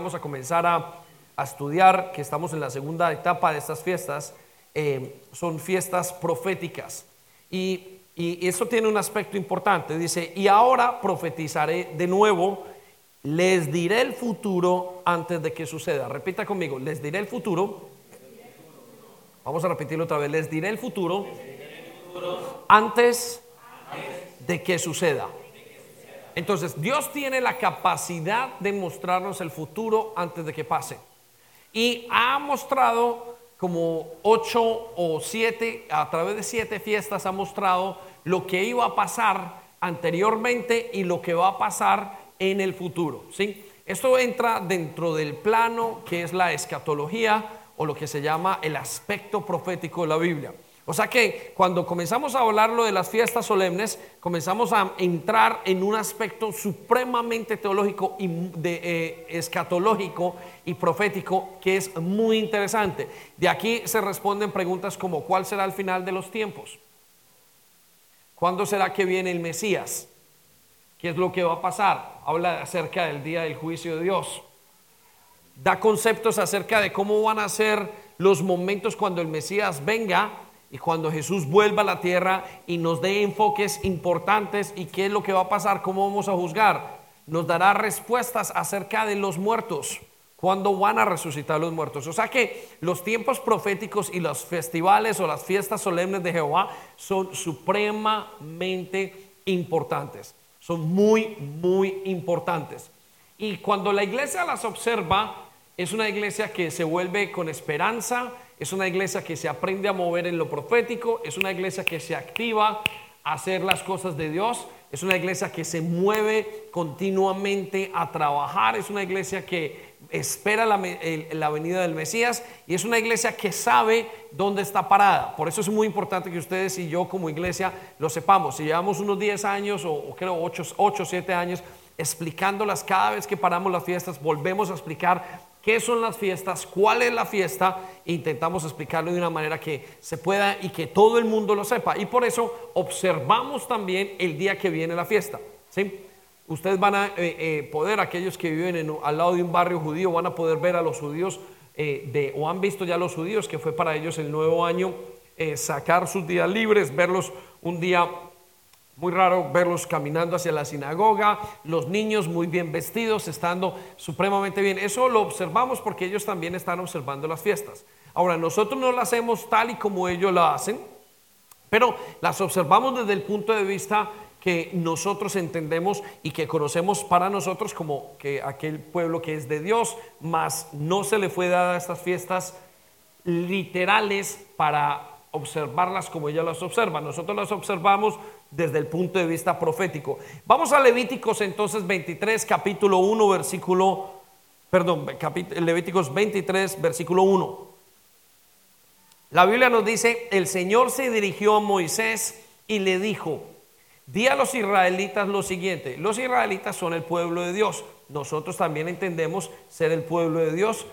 Vamos a comenzar a, estudiar, que estamos en la segunda etapa de estas fiestas, eh, son fiestas proféticas. Y, y eso tiene un aspecto importante. Dice, y ahora profetizaré de nuevo, les diré el futuro antes de que suceda. Repita conmigo, les diré el futuro. Vamos a repetirlo otra vez, les diré el futuro antes de que suceda. Entonces, Dios tiene la capacidad de mostrarnos el futuro antes de que pase. Y ha mostrado como ocho o siete, a través de siete fiestas, ha mostrado lo que iba a pasar anteriormente y lo que va a pasar en el futuro. ¿sí? Esto entra dentro del plano que es la escatología o lo que se llama el aspecto profético de la Biblia. O sea que cuando comenzamos a hablarlo de las fiestas solemnes, comenzamos a entrar en un aspecto supremamente teológico y eh, escatológico y profético que es muy interesante. De aquí se responden preguntas como ¿cuál será el final de los tiempos? ¿Cuándo será que viene el Mesías? ¿Qué es lo que va a pasar? Habla acerca del día del juicio de Dios. Da conceptos acerca de cómo van a ser los momentos cuando el Mesías venga y cuando Jesús vuelva a la tierra y nos dé enfoques importantes y qué es lo que va a pasar, cómo vamos a juzgar, nos dará respuestas acerca de los muertos, cuándo van a resucitar los muertos. O sea que los tiempos proféticos y los festivales o las fiestas solemnes de Jehová son supremamente importantes, son muy, muy importantes. Y cuando la iglesia las observa, es una iglesia que se vuelve con esperanza, es una iglesia que se aprende a mover en lo profético, es una iglesia que se activa a hacer las cosas de Dios, es una iglesia que se mueve continuamente a trabajar, es una iglesia que espera la, la, venida del Mesías y es una iglesia que sabe dónde está parada. Por eso es muy importante que ustedes y yo como iglesia lo sepamos. Si llevamos unos 10 años o, creo 8 o 7 años explicándolas cada vez que paramos las fiestas, volvemos a explicar qué son las fiestas, cuál es la fiesta, intentamos explicarlo de una manera que se pueda y que todo el mundo lo sepa. Y por eso observamos también el día que viene la fiesta. ¿sí? Ustedes van a eh, eh, poder, aquellos que viven al lado de un barrio judío, van a poder ver a los judíos eh, de, o han visto ya los judíos, que fue para ellos el nuevo año, sacar sus días libres, verlos un día muy raro verlos caminando hacia la sinagoga, los niños muy bien vestidos, estando supremamente bien. Eso lo observamos porque ellos también están observando las fiestas. Ahora, nosotros no las hacemos tal y como ellos la hacen, pero las observamos desde el punto de vista que nosotros entendemos y que conocemos para nosotros como que aquel pueblo que es de Dios, mas no se le fue dada estas fiestas literales para observarlas como ella las observa. Nosotros las observamos desde el punto de vista profético. Vamos a Levíticos entonces 23, capítulo 1, versículo, perdón, Levíticos 23, versículo 1. La Biblia nos dice, el Señor se dirigió a Moisés y le dijo, di a los israelitas lo siguiente, los israelitas son el pueblo de Dios, nosotros también entendemos ser el pueblo de Dios,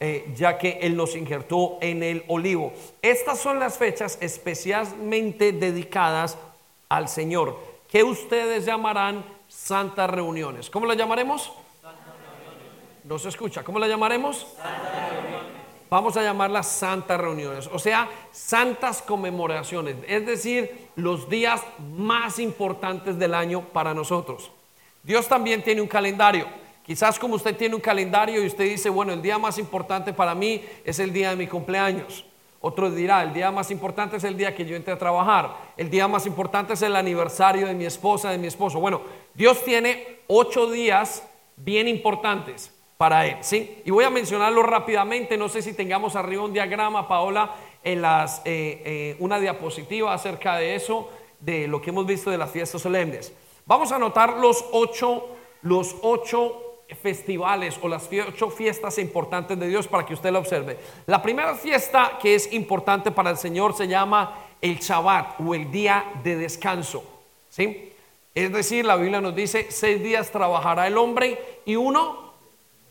eh, ya que Él nos injertó en el olivo. Estas son las fechas especialmente dedicadas al Señor, que ustedes llamarán santas reuniones. ¿Cómo las llamaremos? No se escucha. ¿Cómo la llamaremos? Vamos a llamarlas santas reuniones, o sea, santas conmemoraciones, es decir, los días más importantes del año para nosotros. Dios también tiene un calendario. Quizás como usted tiene un calendario y usted dice, bueno, el día más importante para mí es el día de mi cumpleaños. Otro dirá, el día más importante es el día que yo entré a trabajar. El día más importante es el aniversario de mi esposa, de mi esposo. Bueno, Dios tiene ocho días bien importantes para él, ¿sí? Y voy a mencionarlo rápidamente. No sé si tengamos arriba un diagrama, Paola, en las, eh, eh, una diapositiva acerca de eso, de lo que hemos visto de las fiestas solemnes. Vamos a anotar los ocho, los ocho festivales o las ocho fiestas importantes de Dios para que usted la observe. La primera fiesta que es importante para el Señor se llama el Shabbat o el día de descanso. ¿sí? Es decir, la Biblia nos dice, seis días trabajará el hombre y uno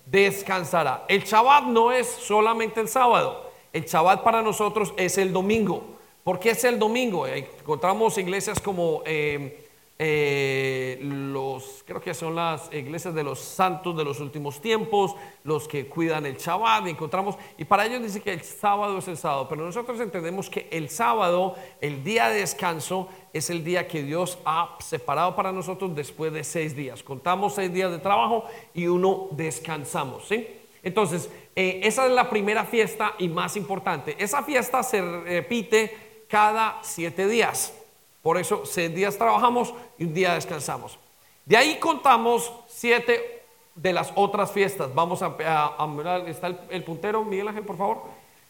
descansará. El Shabbat no es solamente el sábado, el Shabbat para nosotros es el domingo. ¿Por qué es el domingo? Encontramos iglesias como... Eh, eh, los, creo que son las iglesias de los santos de los últimos tiempos, los que cuidan el Shabbat, encontramos, y para ellos dice que el sábado es el sábado, pero nosotros entendemos que el sábado, el día de descanso, es el día que Dios ha separado para nosotros después de seis días. Contamos seis días de trabajo y uno descansamos, ¿sí? Entonces, eh, esa es la primera fiesta y más importante. Esa fiesta se repite cada siete días. Por eso seis días trabajamos y un día descansamos. De ahí contamos siete de las otras fiestas. Vamos a, mirar, ¿está el, puntero, Miguel Ángel, por favor?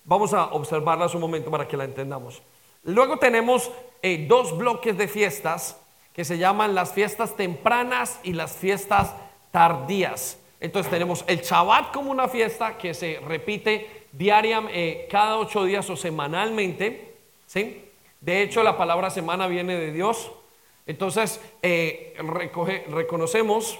Vamos a observarlas un momento para que la entendamos. Luego tenemos eh, dos bloques de fiestas que se llaman las fiestas tempranas y las fiestas tardías. Entonces tenemos el Shabbat como una fiesta que se repite diariamente, eh, cada ocho días o semanalmente, ¿sí? De hecho, la palabra semana viene de Dios. Entonces, eh, reconocemos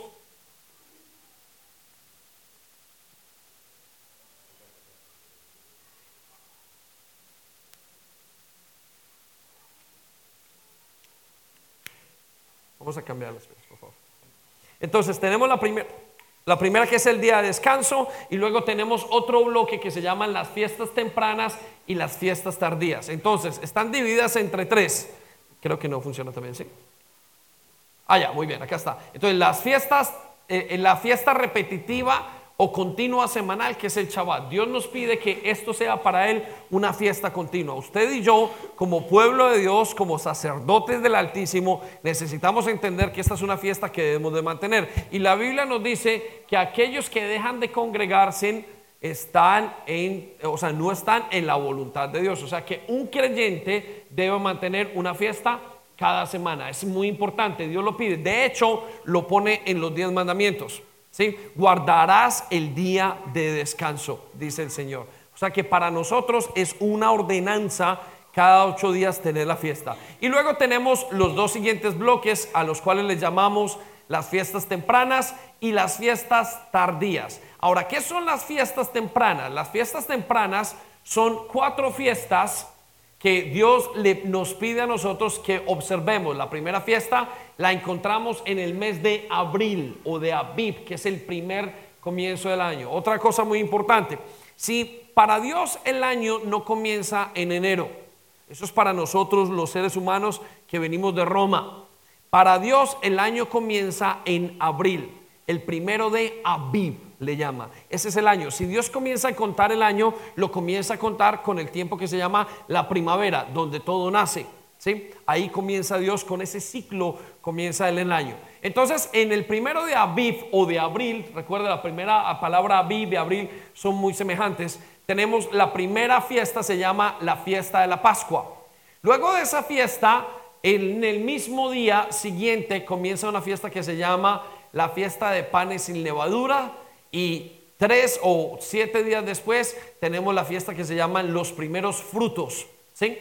Vamos a cambiar las por favor. Entonces, tenemos la primera. La primera que es el día de descanso y luego tenemos otro bloque que se llaman las fiestas tempranas y las fiestas tardías. Entonces, están divididas entre tres. Creo que no funciona también, ¿sí? Ah, ya, muy bien, acá está. Entonces, las fiestas, eh, en la fiesta repetitiva o continua semanal, que es el Shabbat. Dios nos pide que esto sea para Él una fiesta continua. Usted y yo, como pueblo de Dios, como sacerdotes del Altísimo, necesitamos entender que esta es una fiesta que debemos de mantener. Y la Biblia nos dice que aquellos que dejan de congregarse están en, o sea, no están en la voluntad de Dios. O sea, que un creyente debe mantener una fiesta cada semana. Es muy importante, Dios lo pide. De hecho, lo pone en los diez mandamientos. ¿sí? Guardarás el día de descanso, dice el Señor. O sea que para nosotros es una ordenanza cada ocho días tener la fiesta. Y luego tenemos los dos siguientes bloques a los cuales les llamamos las fiestas tempranas y las fiestas tardías. Ahora, ¿qué son las fiestas tempranas? Las fiestas tempranas son cuatro fiestas que Dios nos pide a nosotros que observemos. La primera fiesta la encontramos en el mes de abril o de Abib, que es el primer comienzo del año. Otra cosa muy importante, si para Dios el año no comienza en enero, eso es para nosotros los seres humanos que venimos de Roma. Para Dios el año comienza en abril, el primero de Abib le llama. Ese es el año. Si Dios comienza a contar el año, lo comienza a contar con el tiempo que se llama la primavera, donde todo nace. ¿sí? Ahí comienza Dios con ese ciclo, comienza el año. Entonces, en el primero de Aviv o de abril, recuerda la primera palabra Aviv y abril son muy semejantes, tenemos la primera fiesta, se llama la fiesta de la Pascua. Luego de esa fiesta, en el mismo día siguiente comienza una fiesta que se llama la fiesta de panes sin levadura, y tres o siete días después tenemos la fiesta que se llama los primeros frutos. ¿sí?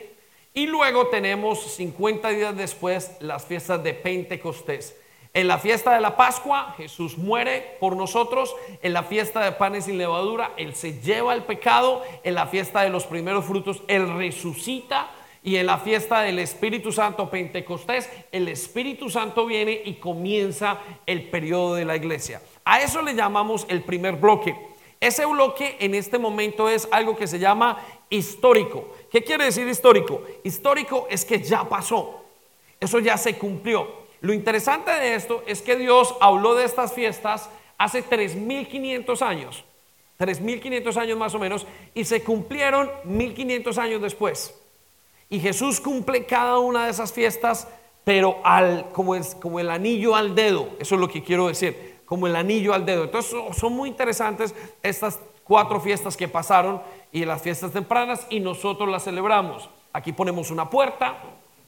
Y luego tenemos 50 días después las fiestas de Pentecostés. En la fiesta de la Pascua Jesús muere por nosotros. En la fiesta de panes sin levadura Él se lleva el pecado. En la fiesta de los primeros frutos Él resucita. Y en la fiesta del Espíritu Santo Pentecostés, el Espíritu Santo viene y comienza el periodo de la iglesia. A eso le llamamos el primer bloque. Ese bloque en este momento es algo que se llama histórico. ¿Qué quiere decir histórico? Histórico es que ya pasó. Eso ya se cumplió. Lo interesante de esto es que Dios habló de estas fiestas hace 3.500 años. 3.500 años más o menos. Y se cumplieron 1.500 años después. Y Jesús cumple cada una de esas fiestas, pero al, como, es, como el anillo al dedo. Eso es lo que quiero decir, como el anillo al dedo. Entonces son muy interesantes estas cuatro fiestas que pasaron y las fiestas tempranas y nosotros las celebramos. Aquí ponemos una puerta,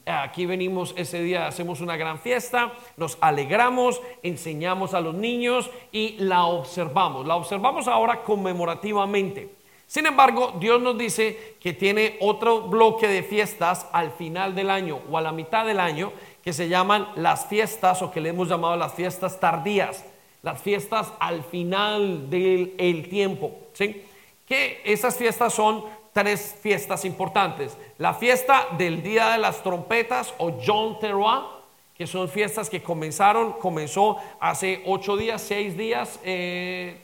aquí venimos ese día, hacemos una gran fiesta, nos alegramos, enseñamos a los niños y la observamos. La observamos ahora conmemorativamente. Sin embargo, Dios nos dice que tiene otro bloque de fiestas al final del año o a la mitad del año que se llaman las fiestas o que le hemos llamado las fiestas tardías, las fiestas al final del tiempo. ¿sí? Que esas fiestas son tres fiestas importantes. La fiesta del Día de las Trompetas o John Teruah, que son fiestas que comenzaron, comenzó hace ocho días, seis días, eh,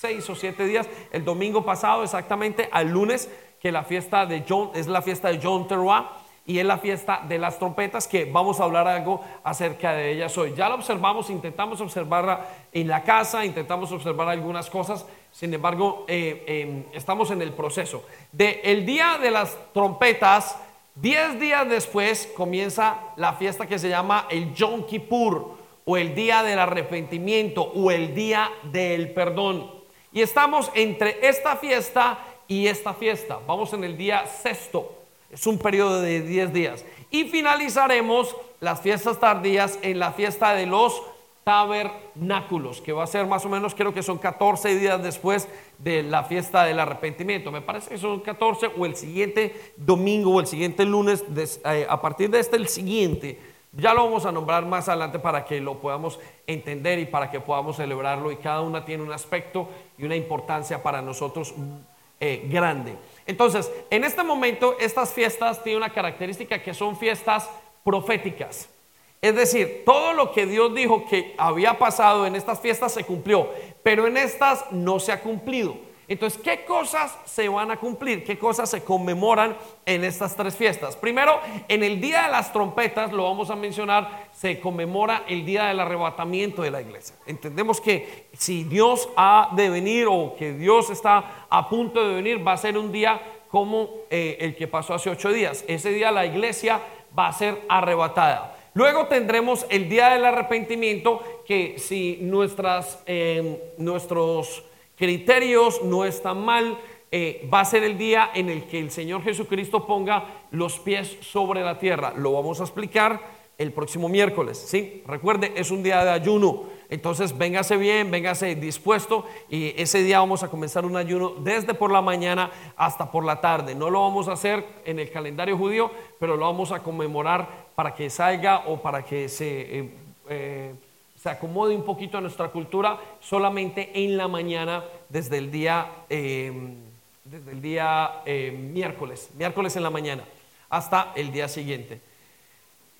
seis o siete días, el domingo pasado exactamente, al lunes, que la fiesta de John, es la fiesta de John Teruá y es la fiesta de las trompetas que vamos a hablar algo acerca de ellas hoy. Ya la observamos, intentamos observarla en la casa, intentamos observar algunas cosas, sin embargo, eh, em, estamos en el proceso. De el día de las trompetas, diez días después comienza la fiesta que se llama el Yom Kippur o el día del arrepentimiento o el día del perdón. Y estamos entre esta fiesta y esta fiesta. Vamos en el día sexto. Es un periodo de 10 días. Y finalizaremos las fiestas tardías en la fiesta de los tabernáculos, que va a ser más o menos, creo que son 14 días después de la fiesta del arrepentimiento. Me parece que son 14 o el siguiente domingo o el siguiente lunes, eh, a partir de este el siguiente. Ya lo vamos a nombrar más adelante para que lo podamos entender y para que podamos celebrarlo. Y cada una tiene un aspecto y una importancia para nosotros eh, grande. Entonces, en este momento, estas fiestas tienen una característica que son fiestas proféticas. Es decir, todo lo que Dios dijo que había pasado en estas fiestas se cumplió, pero en estas no se ha cumplido. Entonces, ¿qué cosas se van a cumplir? ¿Qué cosas se conmemoran en estas tres fiestas? Primero, en el Día de las Trompetas, lo vamos a mencionar, se conmemora el Día del Arrebatamiento de la iglesia. Entendemos que si Dios ha de venir o que Dios está a punto de venir, va a ser un día como eh, el que pasó hace ocho días. Ese día la iglesia va a ser arrebatada. Luego tendremos el día del arrepentimiento, que si nuestras, eh, nuestros criterios no están mal. Eh, va a ser el día en el que el Señor Jesucristo ponga los pies sobre la tierra. Lo vamos a explicar el próximo miércoles. ¿sí? Recuerde, es un día de ayuno. Entonces, véngase bien, véngase dispuesto y ese día vamos a comenzar un ayuno desde por la mañana hasta por la tarde. No lo vamos a hacer en el calendario judío, pero lo vamos a conmemorar para que salga o para que se... Eh, eh, se acomode un poquito a nuestra cultura solamente en la mañana desde el día, em, desde el día em, miércoles, miércoles en la mañana, hasta el día siguiente.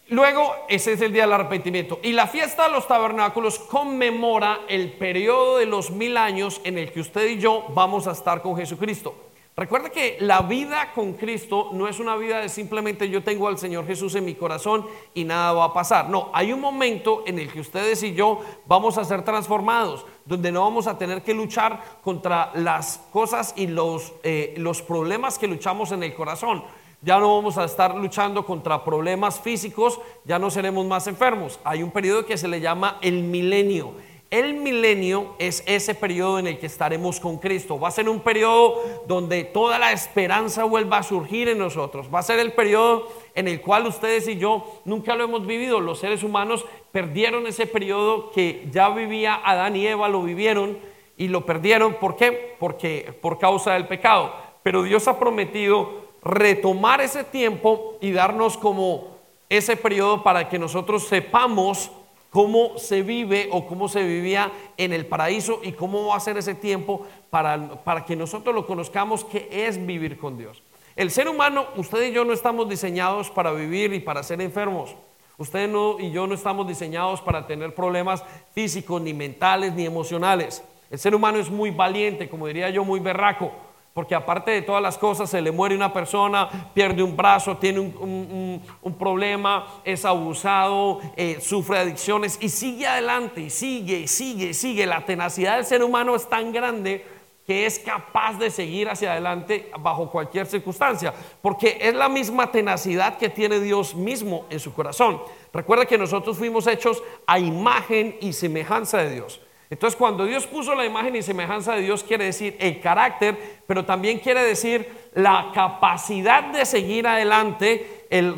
Luego, ese es el día del arrepentimiento. Y la fiesta de los tabernáculos conmemora el periodo de los mil años en el que usted y yo vamos a estar con Jesucristo. Recuerda que la vida con Cristo no es una vida de simplemente yo tengo al Señor Jesús en mi corazón y nada va a pasar. No, hay un momento en el que ustedes y yo vamos a ser transformados, donde no vamos a tener que luchar contra las cosas y los, eh, los problemas que luchamos en el corazón. Ya no vamos a estar luchando contra problemas físicos, ya no seremos más enfermos. Hay un periodo que se le llama el milenio el milenio es ese periodo en el que estaremos con Cristo. Va a ser un periodo donde toda la esperanza vuelva a surgir en nosotros. Va a ser el periodo en el cual ustedes y yo nunca lo hemos vivido. Los seres humanos perdieron ese periodo que ya vivía Adán y Eva, lo vivieron y lo perdieron. ¿Por qué? Porque por causa del pecado. Pero Dios ha prometido retomar ese tiempo y darnos como ese periodo para que nosotros sepamos cómo se vive o cómo se vivía en el paraíso y cómo va a ser ese tiempo para, para que nosotros lo conozcamos, que es vivir con Dios. El ser humano, usted y yo no estamos diseñados para vivir y para ser enfermos. Usted y yo no estamos diseñados para tener problemas físicos, ni mentales, ni emocionales. El ser humano es muy valiente, como diría yo, muy berraco. Porque aparte de todas las cosas, se le muere una persona, pierde un brazo, tiene un, problema, es abusado, eh, sufre adicciones y sigue adelante, sigue, sigue, sigue. La tenacidad del ser humano es tan grande que es capaz de seguir hacia adelante bajo cualquier circunstancia, porque es la misma tenacidad que tiene Dios mismo en su corazón. Recuerda que nosotros fuimos hechos a imagen y semejanza de Dios. Entonces, cuando Dios puso la imagen y semejanza de Dios, quiere decir el carácter, pero también quiere decir la capacidad de seguir adelante. El,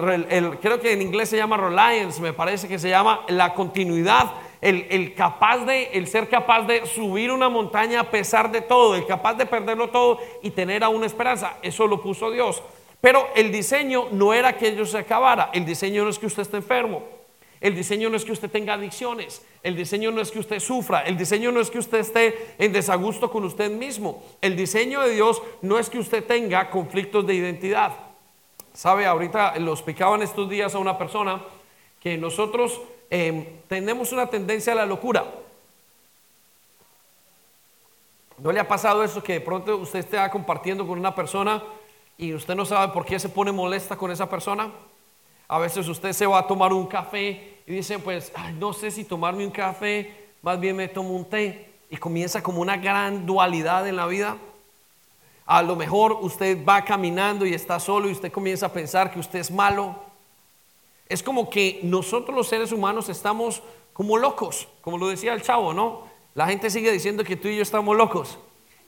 creo que en inglés se llama reliance, me parece que se llama la continuidad. El, capaz de, el ser capaz de subir una montaña a pesar de todo, el capaz de perderlo todo y tener aún esperanza. Eso lo puso Dios. Pero el diseño no era que ello se acabara. El diseño no es que usted esté enfermo. El diseño no es que usted tenga adicciones, el diseño no es que usted sufra, el diseño no es que usted esté en desagusto con usted mismo. El diseño de Dios no es que usted tenga conflictos de identidad. Sabe, ahorita los picaban estos días a una persona que nosotros em, tenemos una tendencia a la locura. ¿No le ha pasado eso que de pronto usted está compartiendo con una persona y usted no sabe por qué se pone molesta con esa persona? A veces usted se va a tomar un café y dice, pues, no sé si tomarme un café, más bien me tomo un té y comienza como una gran dualidad en la vida. A lo mejor usted va caminando y está solo y usted comienza a pensar que usted es malo. Es como que nosotros los seres humanos estamos como locos, como lo decía el chavo, ¿no? La gente sigue diciendo que tú y yo estamos locos.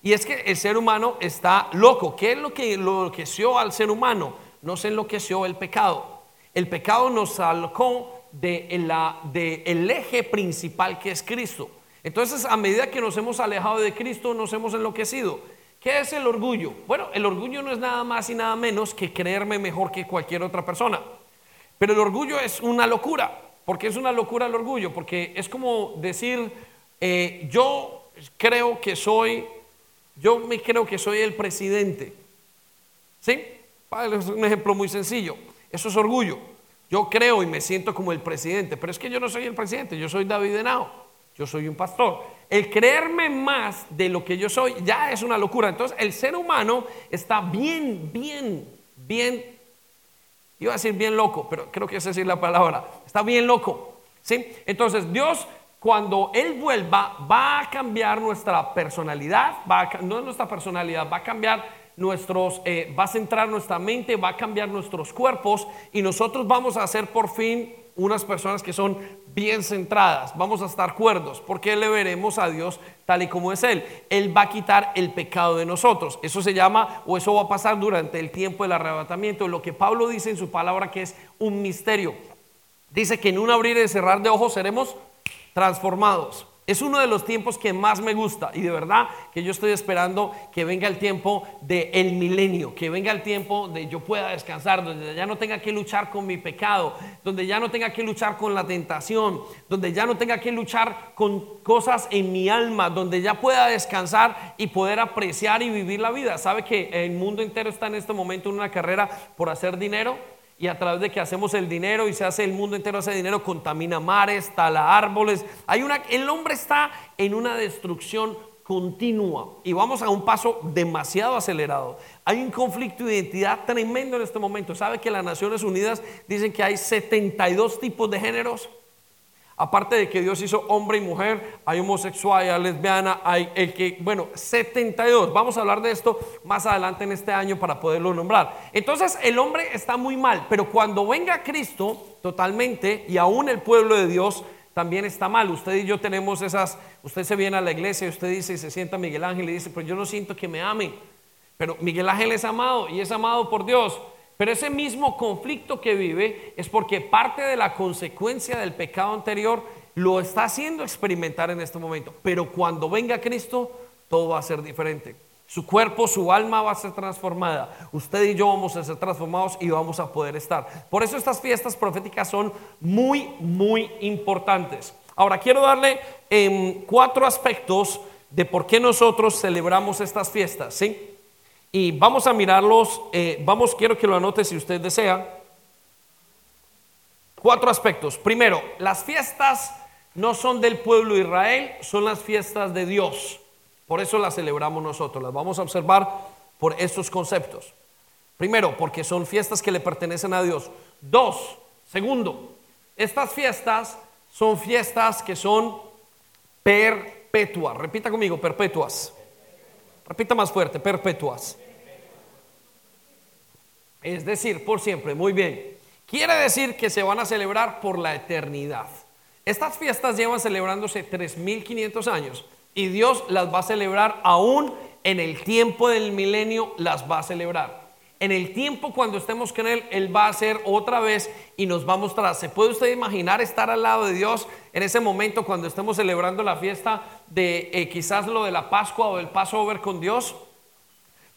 Y es que el ser humano está loco. ¿Qué es lo que enloqueció al ser humano? No se enloqueció el pecado. El pecado nos alocó del de el eje principal que es Cristo. Entonces, a medida que nos hemos alejado de Cristo, nos hemos enloquecido. ¿Qué es el orgullo? Bueno, el orgullo no es nada más y nada menos que creerme mejor que cualquier otra persona. Pero el orgullo es una locura. ¿Por qué es una locura el orgullo? Porque es como decir, eh, yo creo que soy, yo me creo que soy el presidente. ¿Sí? Es un ejemplo muy sencillo. Eso es orgullo. Yo creo y me siento como el presidente, pero es que yo no soy el presidente, yo soy David Henao, yo soy un pastor. El creerme más de lo que yo soy ya es una locura. Entonces el ser humano está bien, bien, bien, iba a decir bien loco, pero creo que es decir la palabra, está bien loco. ¿sí? Entonces Dios cuando Él vuelva, va a cambiar nuestra personalidad, va no nuestra personalidad, va a cambiar nuestros, eh, va a centrar nuestra mente, va a cambiar nuestros cuerpos y nosotros vamos a ser por fin unas personas que son bien centradas, vamos a estar cuerdos, porque le veremos a Dios tal y como es Él. Él va a quitar el pecado de nosotros. Eso se llama, o eso va a pasar durante el tiempo del arrebatamiento, lo que Pablo dice en su palabra que es un misterio. Dice que en un abrir y cerrar de ojos seremos transformados. Es uno de los tiempos que más me gusta y de verdad que yo estoy esperando que venga el tiempo del el milenio, que venga el tiempo de yo pueda descansar, donde ya no tenga que luchar con mi pecado, donde ya no tenga que luchar con la tentación, donde ya no tenga que luchar con cosas en mi alma, donde ya pueda descansar y poder apreciar y vivir la vida. ¿Sabe que el mundo entero está en este momento en una carrera por hacer dinero? Y a través de que hacemos el dinero y se hace el mundo entero hace dinero, contamina mares, tala árboles. Hay una, el hombre está en una destrucción continua y vamos a un paso demasiado acelerado. Hay un conflicto de identidad tremendo en este momento. ¿Sabe que las Naciones Unidas dicen que hay 72 tipos de géneros? Aparte de que Dios hizo hombre y mujer, hay homosexual, hay lesbiana, hay el que, bueno, 72. Vamos a hablar de esto más adelante en este año para poderlo nombrar. Entonces el hombre está muy mal, pero cuando venga Cristo totalmente y aún el pueblo de Dios también está mal. Usted y yo tenemos esas, usted se viene a la iglesia y usted dice y se sienta Miguel Ángel y dice, pero yo no siento que me amen. Pero Miguel Ángel es amado y es amado por Dios. Pero ese mismo conflicto que vive es porque parte de la consecuencia del pecado anterior lo está haciendo experimentar en este momento. Pero cuando venga Cristo, todo va a ser diferente. Su cuerpo, su alma va a ser transformada. Usted y yo vamos a ser transformados y vamos a poder estar. Por eso estas fiestas proféticas son muy, muy importantes. Ahora quiero darle em, cuatro aspectos de por qué nosotros celebramos estas fiestas. ¿sí? Y vamos a mirarlos, eh, vamos, quiero que lo anote si usted desea. Cuatro aspectos. Primero, las fiestas no son del pueblo de Israel, son las fiestas de Dios. Por eso las celebramos nosotros. Las vamos a observar por estos conceptos. Primero, porque son fiestas que le pertenecen a Dios. Dos, segundo, estas fiestas son fiestas que son perpetuas. Repita conmigo, perpetuas. Repita más fuerte, perpetuas. Es decir, por siempre. Muy bien. Quiere decir que se van a celebrar por la eternidad. Estas fiestas llevan celebrándose 3.500 años y Dios las va a celebrar aún en el tiempo del milenio, las va a celebrar. En el tiempo cuando estemos con Él, Él va a hacer otra vez y nos va a mostrar. ¿Se puede usted imaginar estar al lado de Dios en ese momento cuando estemos celebrando la fiesta de eh, quizás lo de la Pascua o el Passover con Dios?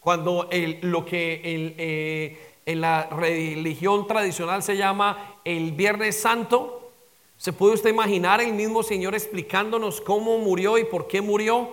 Cuando lo que eh, en la religión tradicional se llama el Viernes Santo. ¿Se puede usted imaginar el mismo Señor explicándonos cómo murió y por qué murió?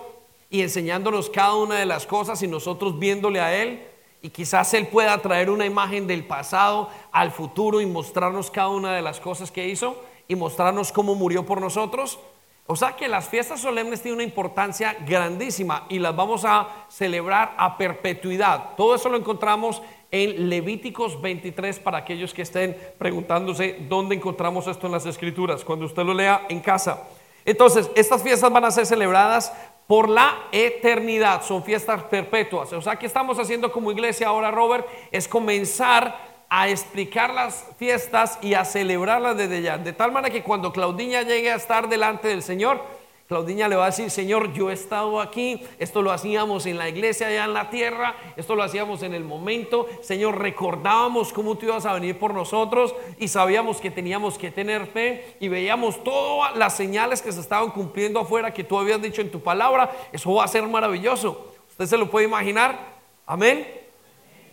Y enseñándonos cada una de las cosas y nosotros viéndole a Él. Y quizás Él pueda traer una imagen del pasado al futuro y mostrarnos cada una de las cosas que hizo y mostrarnos cómo murió por nosotros. O sea que las fiestas solemnes tienen una importancia grandísima y las vamos a celebrar a perpetuidad. Todo eso lo encontramos en Levíticos 23 para aquellos que estén preguntándose dónde encontramos esto en las escrituras, cuando usted lo lea en casa. Entonces, estas fiestas van a ser celebradas por la eternidad, son fiestas perpetuas. O sea, que estamos haciendo como iglesia ahora, Robert, es comenzar a explicar las fiestas y a celebrarlas desde ya. De tal manera que cuando Claudiña llegue a estar delante del Señor, Claudiña le va a decir, Señor, yo he estado aquí, esto lo hacíamos en la iglesia allá en la tierra, esto lo hacíamos en el momento, Señor, recordábamos cómo tú ibas a venir por nosotros y sabíamos que teníamos que tener fe y veíamos todas las señales que se estaban cumpliendo afuera que tú habías dicho en tu palabra, eso va a ser maravilloso. ¿Usted se lo puede imaginar? Amén.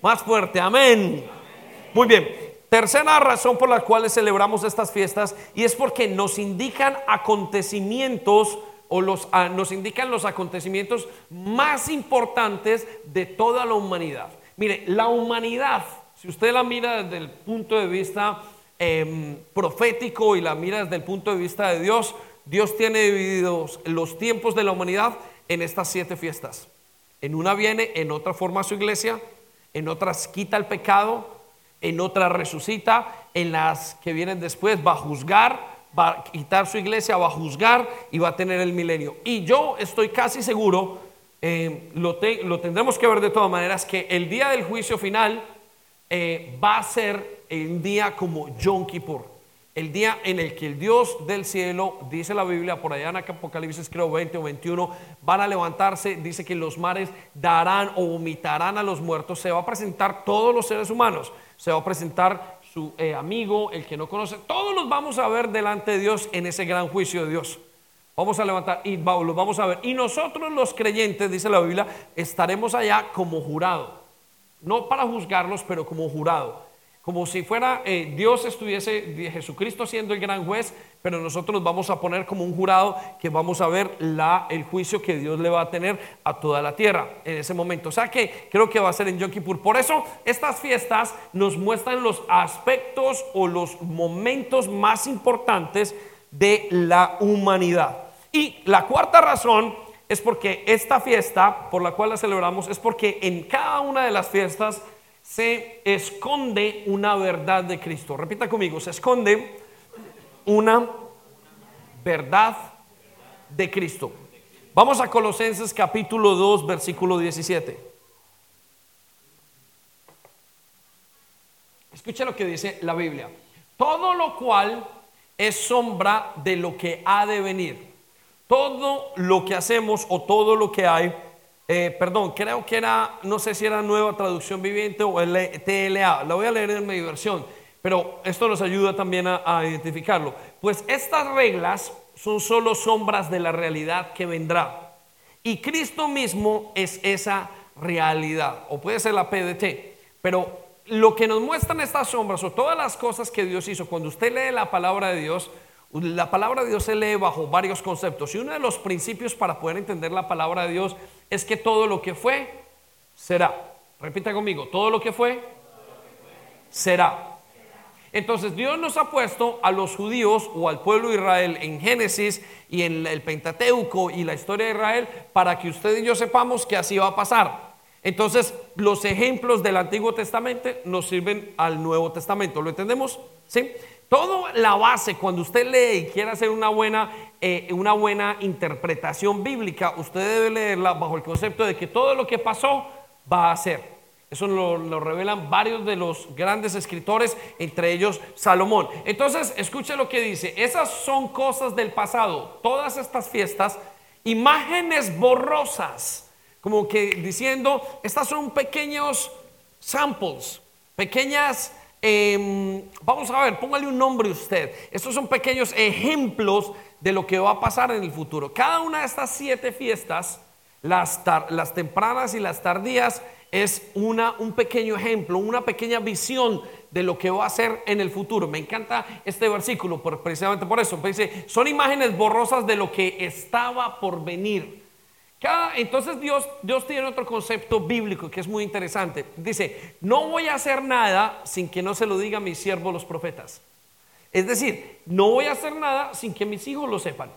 Más fuerte, amén. Muy bien. Tercera razón por la cual celebramos estas fiestas y es porque nos indican acontecimientos o los, ah, nos indican los acontecimientos más importantes de toda la humanidad. Mire, la humanidad, si usted la mira desde el punto de vista em, profético y la mira desde el punto de vista de Dios, Dios tiene divididos los tiempos de la humanidad en estas siete fiestas. En una viene, en otra forma su iglesia, en otras quita el pecado, en otra resucita, en las que vienen después va a juzgar, va a quitar su iglesia, va a juzgar y va a tener el milenio. Y yo estoy casi seguro, eh, lo, lo, tendremos que ver de todas maneras, que el día del juicio final eh, va a ser un día como Yom Kippur. El día en el que el Dios del cielo, dice la Biblia, por allá en Apocalipsis creo 20 o 21, van a levantarse, dice que los mares darán o vomitarán a los muertos, se va a presentar todos los seres humanos se va a presentar su eh, amigo, el que no conoce. Todos los vamos a ver delante de Dios en ese gran juicio de Dios. Vamos a levantar y los vamos a ver. Y nosotros los creyentes, dice la Biblia, estaremos allá como jurado. No para juzgarlos, pero como jurado como si fuera eh, Dios estuviese, Jesucristo siendo el gran juez, pero nosotros nos vamos a poner como un jurado que vamos a ver la, el juicio que Dios le va a tener a toda la tierra en ese momento. O sea que creo que va a ser en Yom Kippur. Por eso estas fiestas nos muestran los aspectos o los momentos más importantes de la humanidad. Y la cuarta razón es porque esta fiesta por la cual la celebramos es porque en cada una de las fiestas se esconde una verdad de Cristo. Repita conmigo, se esconde una verdad de Cristo. Vamos a Colosenses capítulo 2, versículo 17. Escucha lo que dice la Biblia. Todo lo cual es sombra de lo que ha de venir. Todo lo que hacemos o todo lo que hay eh, perdón, creo que era, no sé si era nueva traducción viviente o el TLA, la voy a leer en mi versión, pero esto nos ayuda también a, a identificarlo. Pues estas reglas son solo sombras de la realidad que vendrá. Y Cristo mismo es esa realidad, o puede ser la PDT, pero lo que nos muestran estas sombras o todas las cosas que Dios hizo, cuando usted lee la palabra de Dios, la palabra de Dios se lee bajo varios conceptos y uno de los principios para poder entender la palabra de Dios es que todo lo que fue, será. Repita conmigo, todo lo que fue, será. Entonces Dios nos ha puesto a los judíos o al pueblo de Israel en Génesis y en el Pentateuco y la historia de Israel para que usted y yo sepamos que así va a pasar. Entonces los ejemplos del Antiguo Testamento nos sirven al Nuevo Testamento. ¿Lo entendemos? ¿Sí? Toda la base, cuando usted lee y quiere hacer una buena, eh, una buena interpretación bíblica, usted debe leerla bajo el concepto de que todo lo que pasó va a ser. Eso lo, lo, revelan varios de los grandes escritores, entre ellos Salomón. Entonces, escuche lo que dice. Esas son cosas del pasado. Todas estas fiestas, imágenes borrosas, como que diciendo, estas son pequeños samples, pequeñas Em, vamos a ver, póngale un nombre usted. Estos son pequeños ejemplos de lo que va a pasar en el futuro. Cada una de estas siete fiestas, las, las tempranas y las tardías, es una, un pequeño ejemplo, una pequeña visión de lo que va a ser en el futuro. Me encanta este versículo precisamente por eso. Dice, son imágenes borrosas de lo que estaba por venir Cada, entonces Dios, Dios tiene otro concepto bíblico que es muy interesante. Dice, no voy a hacer nada sin que no se lo diga a mis siervos los profetas. Es decir, no voy a hacer nada sin que mis hijos lo sepan.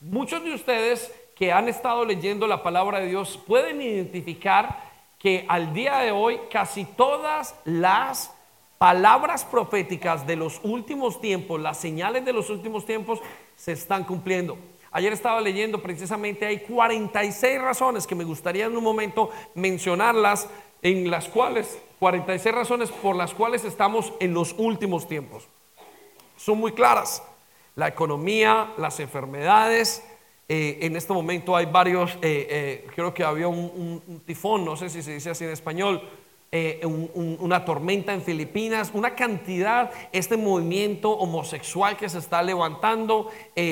Muchos de ustedes que han estado leyendo la palabra de Dios pueden identificar que al día de hoy casi todas las palabras proféticas de los últimos tiempos, las señales de los últimos tiempos se están cumpliendo. Ayer estaba leyendo precisamente, hay 46 razones que me gustaría en un momento mencionarlas, en las cuales, 46 razones por las cuales estamos en los últimos tiempos. Son muy claras. La economía, las enfermedades, eh, en este momento hay varios, eh, eh, creo que había un, tifón, no sé si se dice así en español, una tormenta en Filipinas, una cantidad, este movimiento homosexual que se está levantando,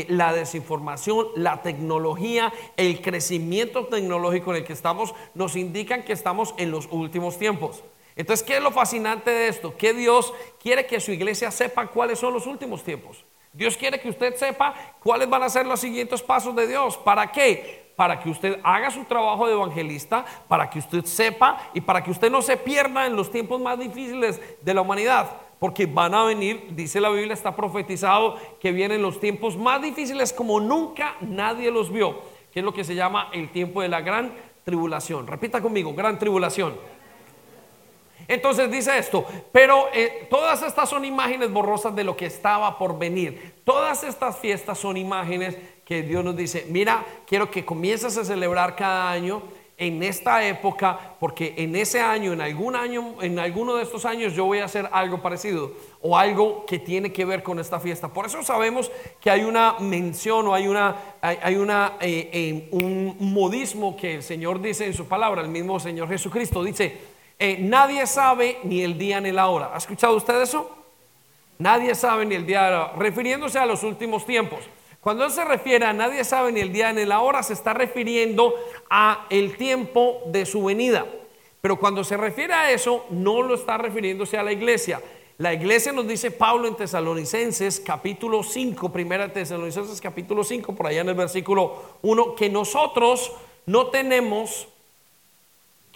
la desinformación, la tecnología, el crecimiento tecnológico en el que estamos, nos indican que estamos en los últimos tiempos. Entonces, ¿qué es lo fascinante de esto? Que Dios quiere que su iglesia sepa cuáles son los últimos tiempos. Dios quiere que usted sepa cuáles van a ser los siguientes pasos de Dios. ¿Para qué? Para que usted haga su trabajo de evangelista, para que usted sepa y para que usted no se pierda en los tiempos más difíciles de la humanidad. Porque van a venir, dice la Biblia, está profetizado que vienen los tiempos más difíciles como nunca nadie los vio, que es lo que se llama el tiempo de la gran tribulación. Repita conmigo, gran tribulación. Entonces dice esto, pero eh, todas estas son imágenes borrosas de lo que estaba por venir. Todas estas fiestas son imágenes que Dios nos dice, mira, quiero que comiences a celebrar cada año en esta época, porque en ese año, en algún año, en alguno de estos años yo voy a hacer algo parecido o algo que tiene que ver con esta fiesta. Por eso sabemos que hay una mención o hay una, hay, una, eh, eh, un modismo que el Señor dice en su palabra, el mismo Señor Jesucristo dice, eh, nadie sabe ni el día ni la hora. ¿Ha escuchado usted eso? Nadie sabe ni el día ni la hora, refiriéndose a los últimos tiempos. Cuando él se refiere a nadie sabe ni el día ni la hora, se está refiriendo a el tiempo de su venida. Pero cuando se refiere a eso, no lo está refiriéndose a la iglesia. La iglesia nos dice Pablo en Tesalonicenses capítulo 5, primera Tesalonicenses capítulo 5, por allá en el versículo 1, que nosotros no tenemos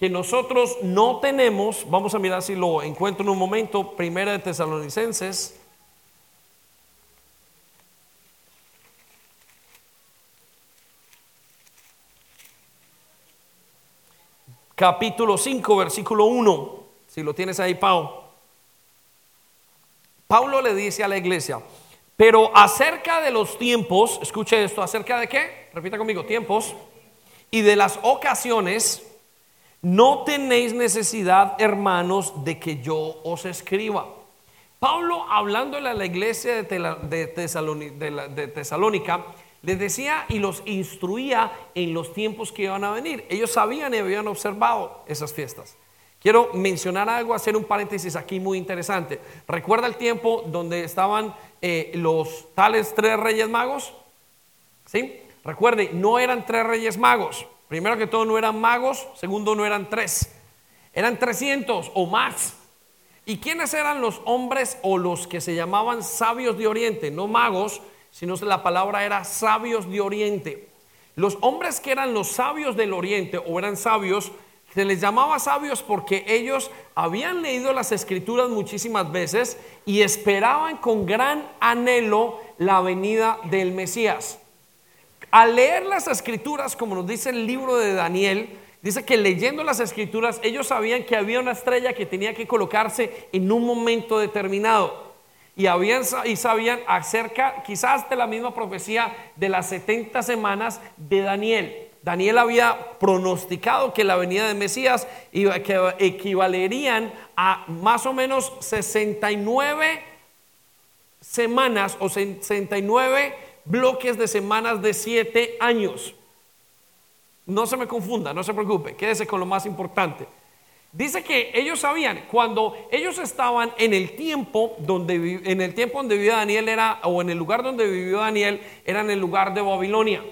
que nosotros no tenemos, vamos a mirar si lo encuentro en un momento, primera de Tesalonicenses. Capítulo 5, versículo 1, si lo tienes ahí, Pau. Pablo le dice a la iglesia, pero acerca de los tiempos, escuche esto, acerca de qué, repita conmigo, tiempos, y de las ocasiones, no tenéis necesidad, hermanos, de que yo os escriba. Pablo, hablándole a la iglesia de, Tesalónica, les decía y los instruía en los tiempos que iban a venir. Ellos sabían y habían observado esas fiestas. Quiero mencionar algo, hacer un paréntesis aquí muy interesante. ¿Recuerda el tiempo donde estaban eh, los tales tres reyes magos? ¿Sí? Recuerde, no eran tres reyes magos. Primero que todo no eran magos, segundo no eran tres, eran 300 o más. ¿Y quiénes eran los hombres o los que se llamaban sabios de Oriente? No magos, sino la palabra era sabios de Oriente. Los hombres que eran los sabios del Oriente o eran sabios, se les llamaba sabios porque ellos habían leído las escrituras muchísimas veces y esperaban con gran anhelo la venida del Mesías. Al leer las escrituras, como nos dice el libro de Daniel, dice que leyendo las escrituras ellos sabían que había una estrella que tenía que colocarse en un momento determinado. Y, habían, y sabían acerca quizás de la misma profecía de las 70 semanas de Daniel. Daniel había pronosticado que la venida de Mesías que equivalerían a más o menos 69 semanas o 69 bloques de semanas de siete años. No se me confunda, no se preocupe, quédese con lo más importante. Dice que ellos sabían, cuando ellos estaban en el tiempo donde, en el tiempo donde vivía Daniel era, o en el lugar donde vivió Daniel, era en el lugar de Babilonia.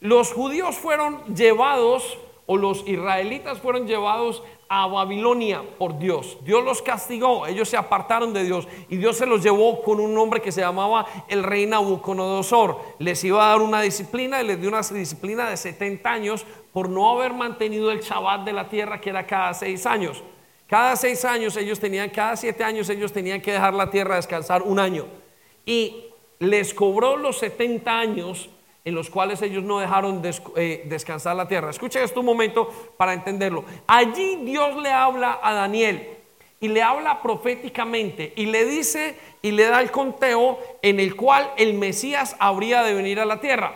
Los judíos fueron llevados o los israelitas fueron llevados a Babilonia por Dios. Dios los castigó, ellos se apartaron de Dios y Dios se los llevó con un nombre que se llamaba el rey Nabucodonosor. Les iba a dar una disciplina y les dio una disciplina de 70 años por no haber mantenido el Shabbat de la tierra que era cada seis años. Cada seis años ellos tenían, cada siete años ellos tenían que dejar la tierra descansar un año. Y les cobró los 70 años en los cuales ellos no dejaron eh, descansar la tierra. Escuchen esto un momento para entenderlo. Allí Dios le habla a Daniel y le habla proféticamente y le dice y le da el conteo en el cual el Mesías habría de venir a la tierra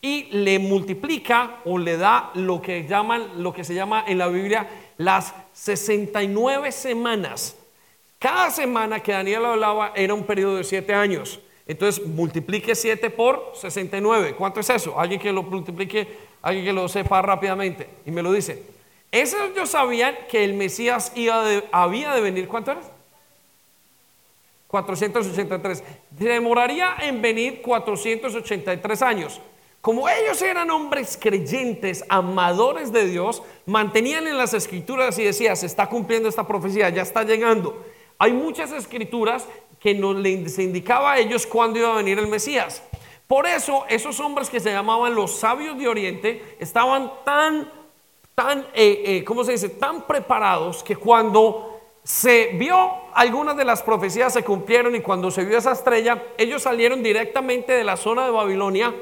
y le multiplica o le da lo que llaman lo que se llama en la Biblia las 69 semanas. Cada semana que Daniel hablaba era un periodo de siete años. Entonces multiplique 7 por 69. ¿Cuánto es eso? Alguien que lo multiplique, alguien que lo sepa rápidamente y me lo dice. Esos ellos sabían que el Mesías iba había de venir. ¿Cuánto era? 483. Demoraría en venir 483 años. Como ellos eran hombres creyentes, amadores de Dios, mantenían en las escrituras y decían, se está cumpliendo esta profecía, ya está llegando. Hay muchas escrituras que nos les indicaba a ellos cuándo iba a venir el Mesías. Por eso esos hombres que se llamaban los sabios de Oriente estaban tan, tan, eh, eh, ¿cómo se dice? Tan preparados que cuando se vio algunas de las profecías se cumplieron y cuando se vio esa estrella, ellos salieron directamente de la zona de Babilonia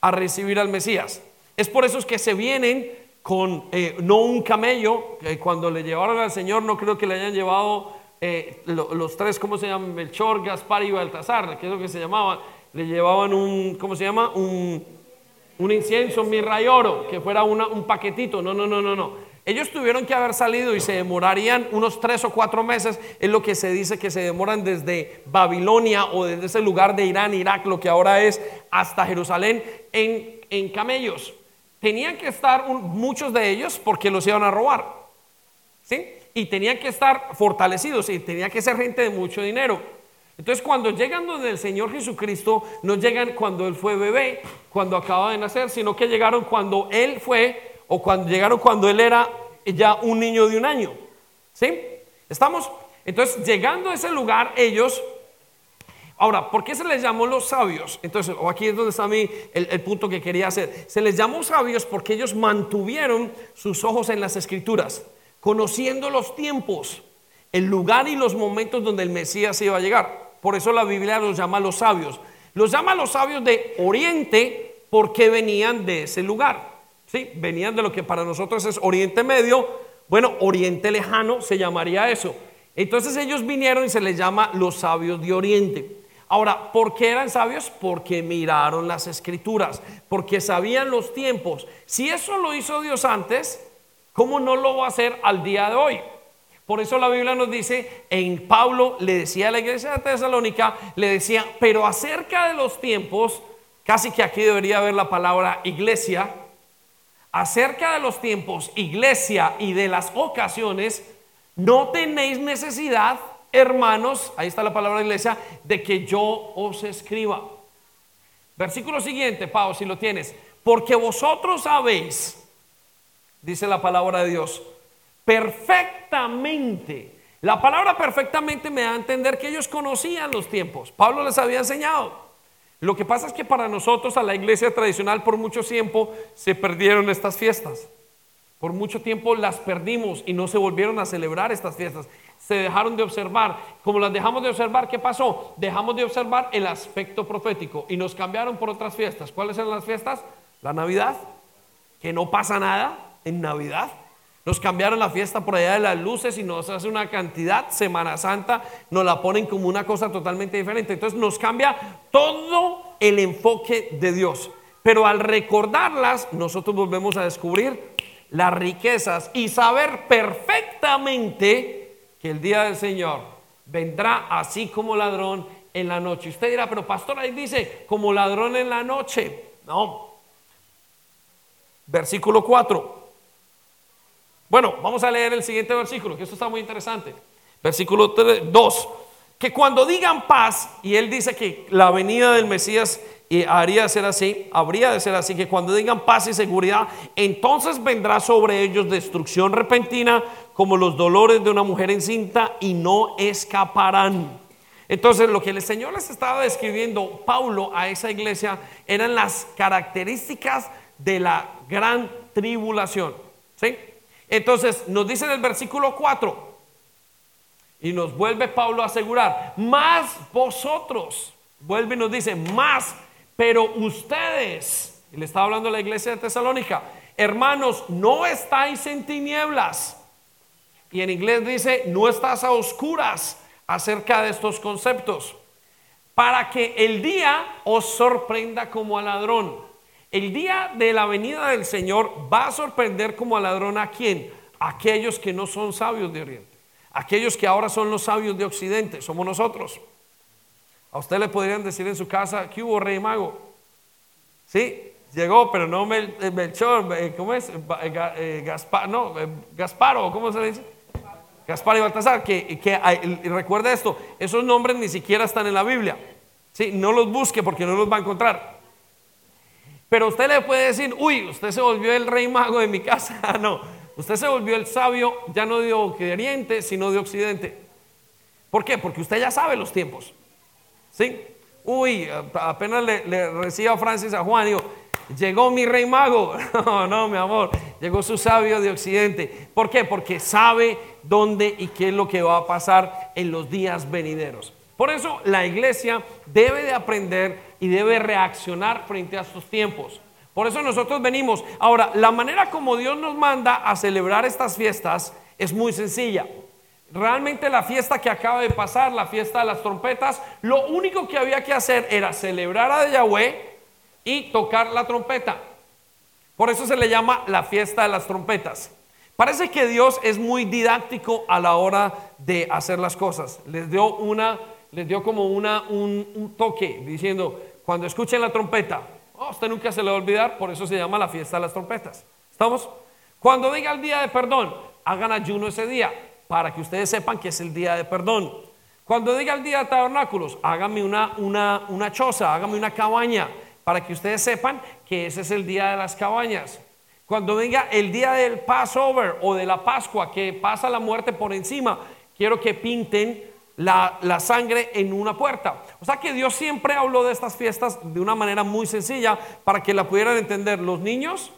a recibir al Mesías. Es por eso que se vienen con eh, no un camello, que cuando le llevaron al Señor no creo que le hayan llevado eh, los tres, ¿cómo se llaman? Melchor, Gaspar y Baltasar, que es lo que se llamaba, le llevaban un, ¿cómo se llama? Un, un incienso, mirra y oro, que fuera un paquetito. No, no, no, no, no. Ellos tuvieron que haber salido y se demorarían unos tres o cuatro meses, es lo que se dice que se demoran desde Babilonia o desde ese lugar de Irán, Irak, lo que ahora es, hasta Jerusalén, en, en camellos. Tenían que estar muchos de ellos porque los iban a robar. ¿Sí? Y tenían que estar fortalecidos y tenía que ser gente de mucho dinero. Entonces cuando llegan donde el Señor Jesucristo, no llegan cuando Él fue bebé, cuando acaba de nacer, sino que llegaron cuando Él fue o cuando llegaron cuando Él era ya un niño de un año. ¿Sí? ¿Estamos? Entonces llegando a ese lugar ellos... Ahora, ¿por qué se les llamó los sabios? Entonces, o aquí es donde está mi, el, el punto que quería hacer. Se les llamó sabios porque ellos mantuvieron sus ojos en las escrituras conociendo los tiempos, el lugar y los momentos donde el Mesías iba a llegar. Por eso la Biblia los llama los sabios. Los llama los sabios de Oriente porque venían de ese lugar. ¿sí? Venían de lo que para nosotros es Oriente Medio. Bueno, Oriente Lejano se llamaría eso. Entonces ellos vinieron y se les llama los sabios de Oriente. Ahora, ¿por qué eran sabios? Porque miraron las escrituras, porque sabían los tiempos. Si eso lo hizo Dios antes, ¿Cómo no lo va a hacer al día de hoy? Por eso la Biblia nos dice, en Pablo le decía a la iglesia de Tesalónica, le decía, pero acerca de los tiempos, casi que aquí debería haber la palabra iglesia, acerca de los tiempos, iglesia y de las ocasiones, no tenéis necesidad, hermanos, ahí está la palabra iglesia, de que yo os escriba. Versículo siguiente, Pablo, si lo tienes, porque vosotros sabéis dice la palabra de Dios, perfectamente. La palabra perfectamente me da a entender que ellos conocían los tiempos. Pablo les había enseñado. Lo que pasa es que para nosotros, a la iglesia tradicional, por mucho tiempo se perdieron estas fiestas. Por mucho tiempo las perdimos y no se volvieron a celebrar estas fiestas. Se dejaron de observar. Como las dejamos de observar, ¿qué pasó? Dejamos de observar el aspecto profético y nos cambiaron por otras fiestas. ¿Cuáles eran las fiestas? La Navidad, que no pasa nada en Navidad. Nos cambiaron la fiesta por allá de las luces y nos hace una cantidad. Semana Santa nos la ponen como una cosa totalmente diferente. Entonces nos cambia todo el enfoque de Dios. Pero al recordarlas, nosotros volvemos a descubrir las riquezas y saber perfectamente que el día del Señor vendrá así como ladrón en la noche. Usted dirá, pero pastor, ahí dice, como ladrón en la noche. No. Versículo 4. Bueno, vamos a leer el siguiente versículo, que esto está muy interesante. Versículo 2. que cuando digan paz, y él dice que la venida del Mesías y haría de ser así, habría de ser así, que cuando digan paz y seguridad, entonces vendrá sobre ellos destrucción repentina como los dolores de una mujer encinta y no escaparán. Entonces lo que el Señor les estaba describiendo, Paulo, a esa iglesia, eran las características de la gran tribulación. ¿sí? Entonces nos dice en el versículo 4, y nos vuelve Pablo a asegurar, más vosotros, vuelve y nos dice, más pero ustedes, y le estaba hablando a la iglesia de Tesalónica, hermanos, no estáis en tinieblas. Y en inglés dice, no estás a oscuras acerca de estos conceptos, para que el día os sorprenda como a ladrón. El día de la venida del Señor va a sorprender como a ladrón a quién? Aquellos que no son sabios de Oriente, aquellos que ahora son los sabios de Occidente, somos nosotros. A usted le podrían decir en su casa, ¿qué hubo, rey mago? Sí, llegó, pero no eh, Melchor, eh, ¿cómo es? Eh, Gaspar, no, ¿cómo se le dice? Gaspar y Baltasar, que, que recuerda esto, esos nombres ni siquiera están en la Biblia. Sí, no los busque porque no los va a encontrar. Pero usted le puede decir, uy, usted se volvió el rey mago de mi casa. no, usted se volvió el sabio ya no de Oriente, sino de Occidente. ¿Por qué? Porque usted ya sabe los tiempos. ¿Sí? Uy, apenas le, le recibo a Francis a Juan, llegó mi rey mago. No, no, mi amor, llegó su sabio de Occidente. ¿Por qué? Porque sabe dónde y qué es lo que va a pasar en los días venideros. Por eso la iglesia debe de aprender y debe reaccionar frente a estos tiempos. Por eso nosotros venimos. Ahora, la manera como Dios nos manda a celebrar estas fiestas es muy sencilla. Realmente la fiesta que acaba de pasar, la fiesta de las trompetas, lo único que había que hacer era celebrar a Yahweh y tocar la trompeta. Por eso se le llama la fiesta de las trompetas. Parece que Dios es muy didáctico a la hora de hacer las cosas. Les dio una, les dio como una, un, toque diciendo, cuando escuchen la trompeta, oh, usted nunca se le va a olvidar, por eso se llama la fiesta de las trompetas. ¿Estamos? Cuando diga el día de perdón, hagan ayuno ese día para que ustedes sepan que es el día de perdón. Cuando diga el día de tabernáculos, hágame una, una, una choza, hágame una cabaña, para que ustedes sepan que ese es el día de las cabañas. Cuando venga el día del Passover o de la Pascua, que pasa la muerte por encima, quiero que pinten la, sangre en una puerta. O sea que Dios siempre habló de estas fiestas de una manera muy sencilla para que la pudieran entender los niños,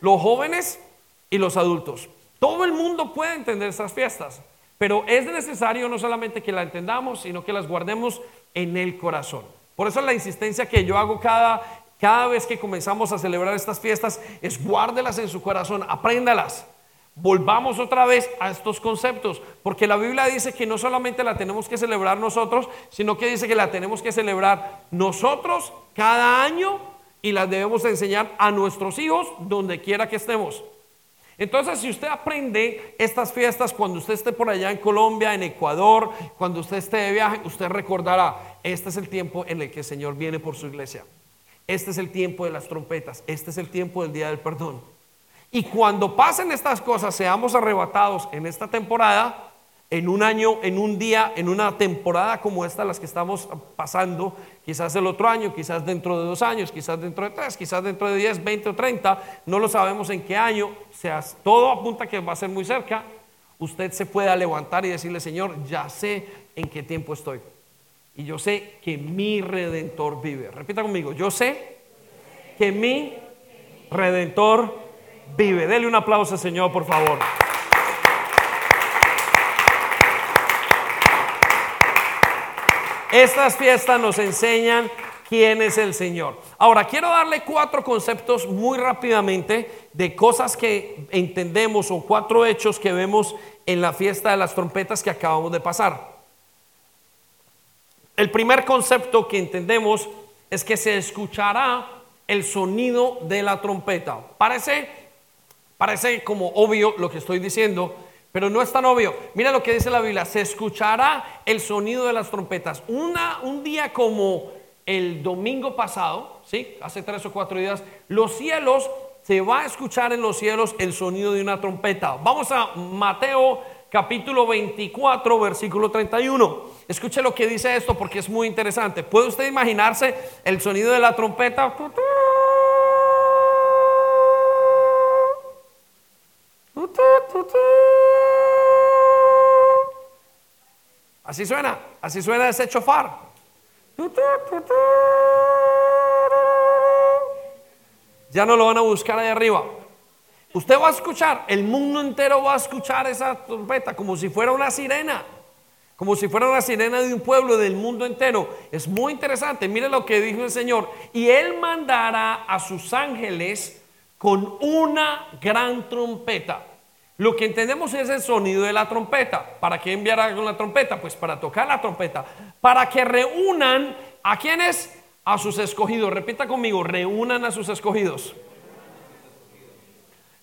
los jóvenes y los adultos. Todo el mundo puede entender estas fiestas, pero es necesario no solamente que la entendamos, sino que las guardemos en el corazón. Por eso la insistencia que yo hago cada, cada vez que comenzamos a celebrar estas fiestas es guárdelas en su corazón, apréndalas. Volvamos otra vez a estos conceptos, porque la Biblia dice que no solamente la tenemos que celebrar nosotros, sino que dice que la tenemos que celebrar nosotros cada año y las debemos enseñar a nuestros hijos donde quiera que estemos. Entonces, si usted aprende estas fiestas cuando usted esté por allá en Colombia, en Ecuador, cuando usted esté de viaje, usted recordará, este es el tiempo en el que el Señor viene por su iglesia. Este es el tiempo de las trompetas. Este es el tiempo del día del perdón. Y cuando pasen estas cosas, seamos arrebatados en esta temporada, en un año, en un día, en una temporada como esta, las que estamos pasando, quizás el otro año, quizás dentro de dos años, quizás dentro de tres, quizás dentro de diez, veinte o treinta, no lo sabemos en qué año, sea, todo apunta que va a ser muy cerca, usted se pueda levantar y decirle, Señor, ya sé en qué tiempo estoy. Y yo sé que mi redentor vive. Repita conmigo, yo sé que mi redentor vive. Dele un aplauso, Señor, por favor. Estas fiestas nos enseñan quién es el Señor. Ahora, quiero darle cuatro conceptos muy rápidamente de cosas que entendemos o cuatro hechos que vemos en la fiesta de las trompetas que acabamos de pasar. El primer concepto que entendemos es que se escuchará el sonido de la trompeta. Parece, parece como obvio lo que estoy diciendo, pero no es tan obvio. Mira lo que dice la Biblia. Se escuchará el sonido de las trompetas. Un día como el domingo pasado, ¿sí? hace tres o cuatro días, los cielos, se va a escuchar en los cielos el sonido de una trompeta. Vamos a Mateo capítulo 24, versículo 31. Escuche lo que dice esto porque es muy interesante. ¿Puede usted imaginarse el sonido de la trompeta? Así suena, así suena ese chofar. Ya no lo van a buscar ahí arriba. Usted va a escuchar, el mundo entero va a escuchar esa trompeta como si fuera una sirena, como si fuera una sirena de un pueblo del mundo entero. Es muy interesante, mire lo que dijo el Señor. Y Él mandará a sus ángeles con una gran trompeta. Lo que entendemos es el sonido de la trompeta. ¿Para qué enviará con la trompeta? Pues para tocar la trompeta. Para que reúnan a quienes? A sus escogidos. Repita conmigo, reúnan a sus escogidos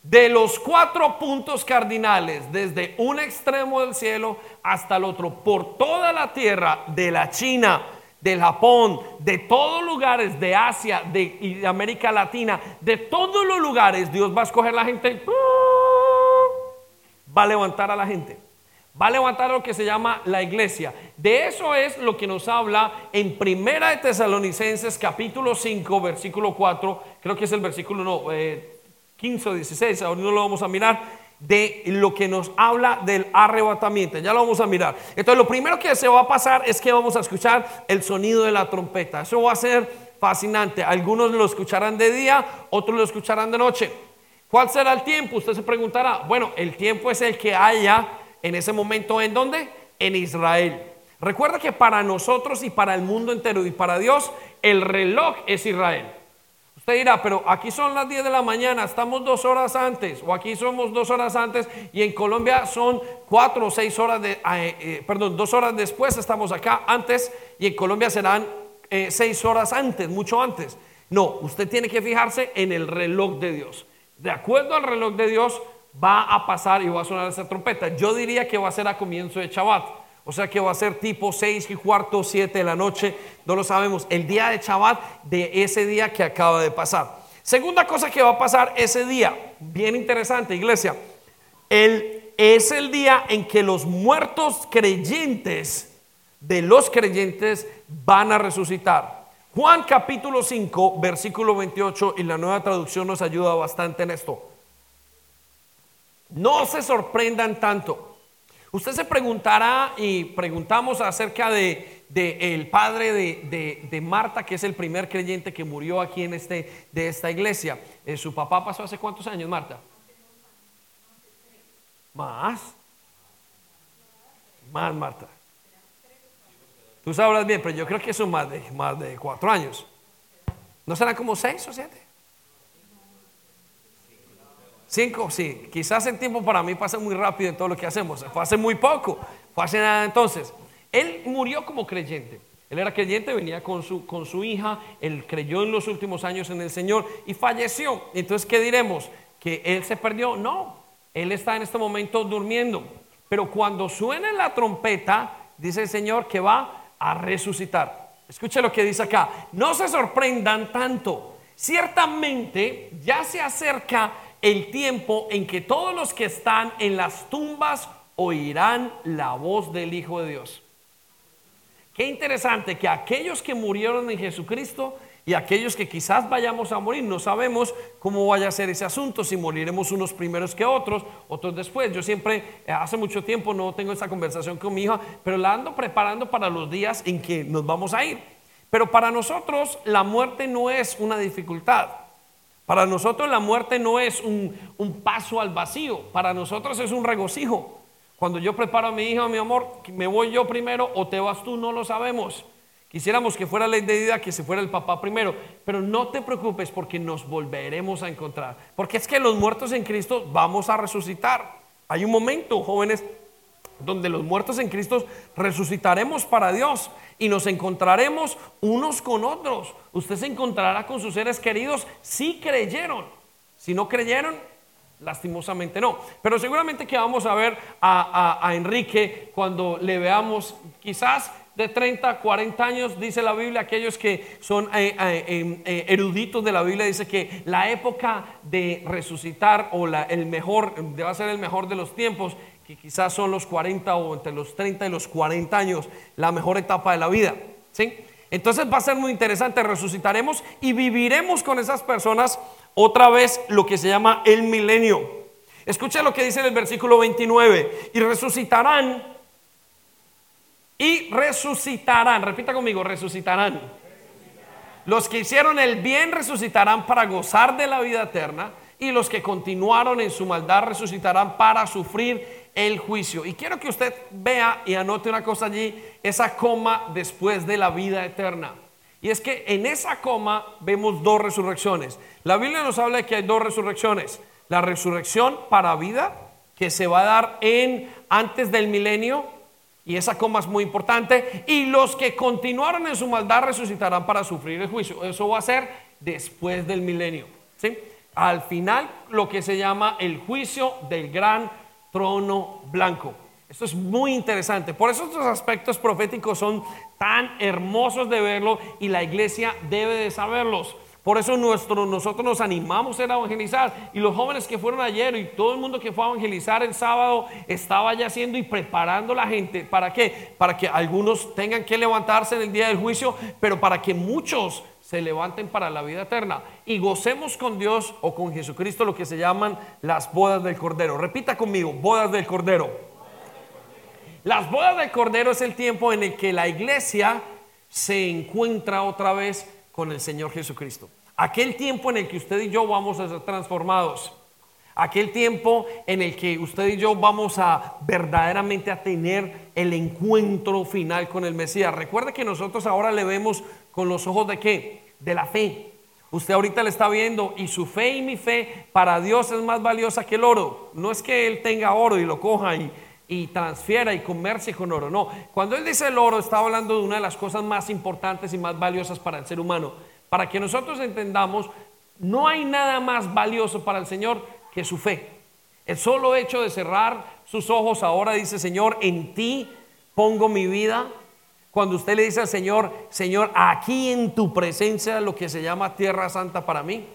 de los cuatro puntos cardinales, desde un extremo del cielo hasta el otro, por toda la tierra, de la China, del Japón, de todos lugares, de Asia, de, de América Latina, de todos los lugares, Dios va a escoger la gente, va a levantar a la gente, va a levantar lo que se llama la iglesia. De eso es lo que nos habla en Primera de Tesalonicenses capítulo 5, versículo 4, creo que es el versículo no, eh, 15 o 16, ahora no lo vamos a mirar, de lo que nos habla del arrebatamiento. Ya lo vamos a mirar. Entonces, lo primero que se va a pasar es que vamos a escuchar el sonido de la trompeta. Eso va a ser fascinante. Algunos lo escucharán de día, otros lo escucharán de noche. ¿Cuál será el tiempo? Usted se preguntará. Bueno, el tiempo es el que haya en ese momento. ¿En dónde? En Israel. Recuerda que para nosotros y para el mundo entero y para Dios, el reloj es Israel. Usted dirá, pero aquí son las 10 de la mañana, estamos dos horas antes, o aquí somos dos horas antes, y en Colombia son cuatro o seis horas de, ah, eh, eh, perdón, dos horas después estamos acá antes, y en Colombia serán eh, seis horas antes, mucho antes. No, usted tiene que fijarse en el reloj de Dios. De acuerdo al reloj de Dios, va a pasar y va a sonar esa trompeta. Yo diría que va a ser a comienzo de Shabbat. O sea que va a ser tipo 6 y cuarto, 7 de la noche, no lo sabemos. El día de Shabbat de ese día que acaba de pasar. Segunda cosa que va a pasar ese día, bien interesante, iglesia. Es el día en que los muertos creyentes de los creyentes van a resucitar. Juan capítulo 5, versículo 28 y la nueva traducción nos ayuda bastante en esto. No se sorprendan tanto Usted se preguntará y preguntamos acerca de, el padre de, Marta, que es el primer creyente que murió aquí en este, de esta iglesia. Eh, ¿Su papá pasó hace cuántos años, Marta? Más. Más, Marta. Tú sabrás bien, pero yo creo que son más de, más de cuatro años. ¿No serán como seis o siete? Cinco, sí. Quizás el tiempo para mí pasa muy rápido en todo lo que hacemos. Fue hace muy poco. Fue hace nada entonces. Él murió como creyente. Él era creyente, venía con su, con su hija. Él creyó en los últimos años en el Señor y falleció. Entonces, ¿qué diremos? ¿Que él se perdió? No. Él está en este momento durmiendo. Pero cuando suene la trompeta, dice el Señor que va a resucitar. Escuche lo que dice acá. No se sorprendan tanto. Ciertamente ya se acerca el tiempo en que todos los que están en las tumbas oirán la voz del Hijo de Dios. Qué interesante que aquellos que murieron en Jesucristo y aquellos que quizás vayamos a morir, no sabemos cómo vaya a ser ese asunto, si moriremos unos primeros que otros, otros después. Yo siempre, eh, hace mucho tiempo no tengo esta conversación con mi hija, pero la ando preparando para los días en que nos vamos a ir. Pero para nosotros la muerte no es una dificultad. Para nosotros la muerte no es un, paso al vacío, para nosotros es un regocijo. Cuando yo preparo a mi hija, mi amor, me voy yo primero o te vas tú, no lo sabemos. Quisiéramos que fuera ley de vida que se fuera el papá primero, pero no te preocupes porque nos volveremos a encontrar. Porque es que los muertos en Cristo vamos a resucitar. Hay un momento, jóvenes, donde los muertos en Cristo resucitaremos para Dios y nos encontraremos unos con otros. Usted se encontrará con sus seres queridos si creyeron. Si no creyeron, lastimosamente no. Pero seguramente que vamos a ver a, Enrique cuando le veamos, quizás de 30, 40 años, dice la Biblia, aquellos que son eh, eh, em, eh, eruditos de la Biblia, dice que la época de resucitar o el mejor, debe ser el mejor de los tiempos, que quizás son los 40 o entre los 30 y los 40 años, la mejor etapa de la vida. ¿sí? Entonces va a ser muy interesante, resucitaremos y viviremos con esas personas otra vez lo que se llama el milenio. Escucha lo que dice en el versículo 29, y resucitarán y resucitarán. Repita conmigo, resucitarán. Los que hicieron el bien resucitarán para gozar de la vida eterna y los que continuaron en su maldad resucitarán para sufrir el juicio. Y quiero que usted vea y anote una cosa allí, esa coma después de la vida eterna. Y es que en esa coma vemos dos resurrecciones. La Biblia nos habla de que hay dos resurrecciones. La resurrección para vida, que se va a dar en antes del milenio, y esa coma es muy importante. Y los que continuaron en su maldad resucitarán para sufrir el juicio. Eso va a ser después del milenio. ¿sí? Al final, lo que se llama el juicio del gran trono blanco. Esto es muy interesante. Por eso estos aspectos proféticos son tan hermosos de verlo y la iglesia debe de saberlos. Por eso nuestro, nosotros nos animamos a evangelizar. Y los jóvenes que fueron ayer y todo el mundo que fue a evangelizar el sábado estaba ya haciendo y preparando la gente. ¿Para qué? Para que algunos tengan que levantarse en el día del juicio, pero para que muchos se levanten para la vida eterna y gocemos con Dios o con Jesucristo lo que se llaman las bodas del Cordero. Repita conmigo, bodas del Cordero. Las bodas del Cordero es el tiempo en el que la iglesia se encuentra otra vez con el Señor Jesucristo. Aquel tiempo en el que usted y yo vamos a ser transformados. Aquel tiempo en el que usted y yo vamos a verdaderamente a tener el encuentro final con el Mesías. Recuerde que nosotros ahora le vemos con los ojos de qué? De la fe. Usted ahorita le está viendo y su fe y mi fe para Dios es más valiosa que el oro. No es que Él tenga oro y lo coja y, y transfiera y comercie con oro. No, cuando Él dice el oro está hablando de una de las cosas más importantes y más valiosas para el ser humano. Para que nosotros entendamos, no hay nada más valioso para el Señor que su fe. El solo hecho de cerrar sus ojos ahora dice, Señor, en ti pongo mi vida. Cuando usted le dice al Señor, Señor, aquí en tu presencia lo que se llama tierra santa para mí.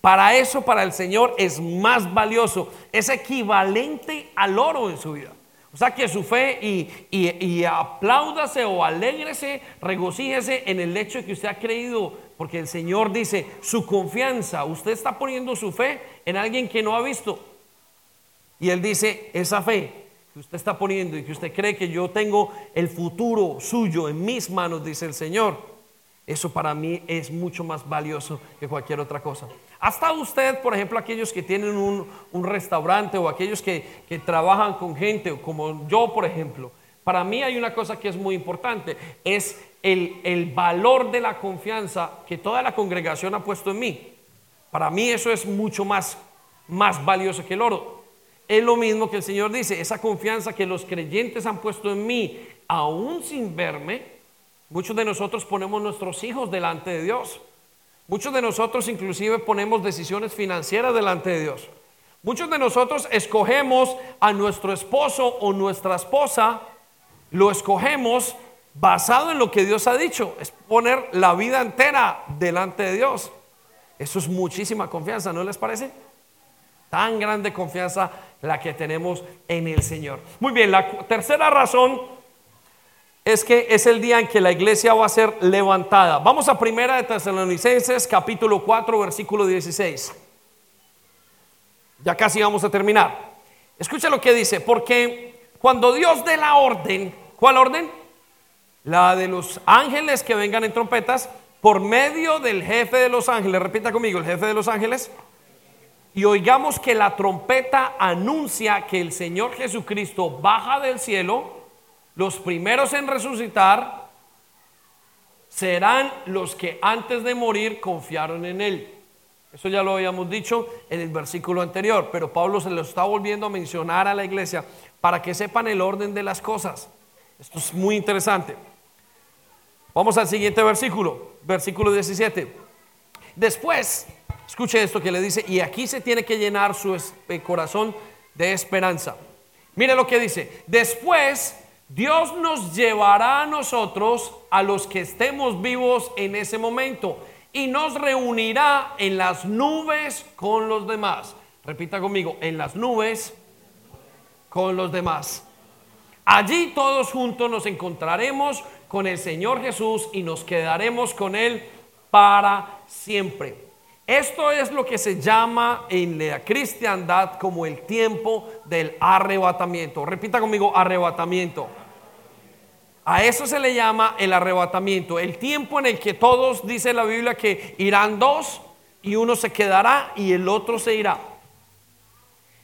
Para eso, para el Señor es más valioso, es equivalente al oro en su vida. O sea que su fe y, y, apláudase o alégrese, regocíjese en el hecho de que usted ha creído porque el Señor dice, su confianza, usted está poniendo su fe en alguien que no ha visto. Y Él dice, esa fe que usted está poniendo y que usted cree que yo tengo el futuro suyo en mis manos, dice el Señor, eso para mí es mucho más valioso que cualquier otra cosa. Hasta usted, por ejemplo, aquellos que tienen un, restaurante o aquellos que, que trabajan con gente, como yo, por ejemplo, para mí hay una cosa que es muy importante, es el, valor de la confianza que toda la congregación ha puesto en mí. Para mí eso es mucho más, más valioso que el oro. Es lo mismo que el Señor dice, esa confianza que los creyentes han puesto en mí, aún sin verme, muchos de nosotros ponemos nuestros hijos delante de Dios. Muchos de nosotros inclusive ponemos decisiones financieras delante de Dios. Muchos de nosotros escogemos a nuestro esposo o nuestra esposa, lo escogemos basado en lo que Dios ha dicho, es poner la vida entera delante de Dios. Eso es muchísima confianza, ¿no les parece? Tan grande confianza la que tenemos en el Señor. Muy bien, la tercera razón es que es el día en que la iglesia va a ser levantada. Vamos a Primera de Tesalonicenses, capítulo 4, versículo 16. Ya casi vamos a terminar. Escucha lo que dice, porque cuando Dios dé la orden, ¿cuál orden? La de los ángeles que vengan en trompetas por medio del jefe de los ángeles. Repita conmigo, el jefe de los ángeles. Y oigamos que la trompeta anuncia que el Señor Jesucristo baja del cielo. Los primeros en resucitar serán los que antes de morir confiaron en Él. Eso ya lo habíamos dicho en el versículo anterior, pero Pablo se lo está volviendo a mencionar a la iglesia para que sepan el orden de las cosas. Esto es muy interesante. Vamos al siguiente versículo, versículo 17. Después, escuche esto que le dice, y aquí se tiene que llenar su eh, corazón de esperanza. Mire lo que dice, después Dios nos llevará a nosotros, a los que estemos vivos en ese momento, y nos reunirá en las nubes con los demás. Repita conmigo, en las nubes con los demás. Allí todos juntos nos encontraremos con el Señor Jesús y nos quedaremos con Él para siempre. Esto es lo que se llama en la cristiandad como el tiempo del arrebatamiento. Repita conmigo, arrebatamiento. A eso se le llama el arrebatamiento, el tiempo en el que todos, dice la Biblia, que irán dos y uno se quedará y el otro se irá.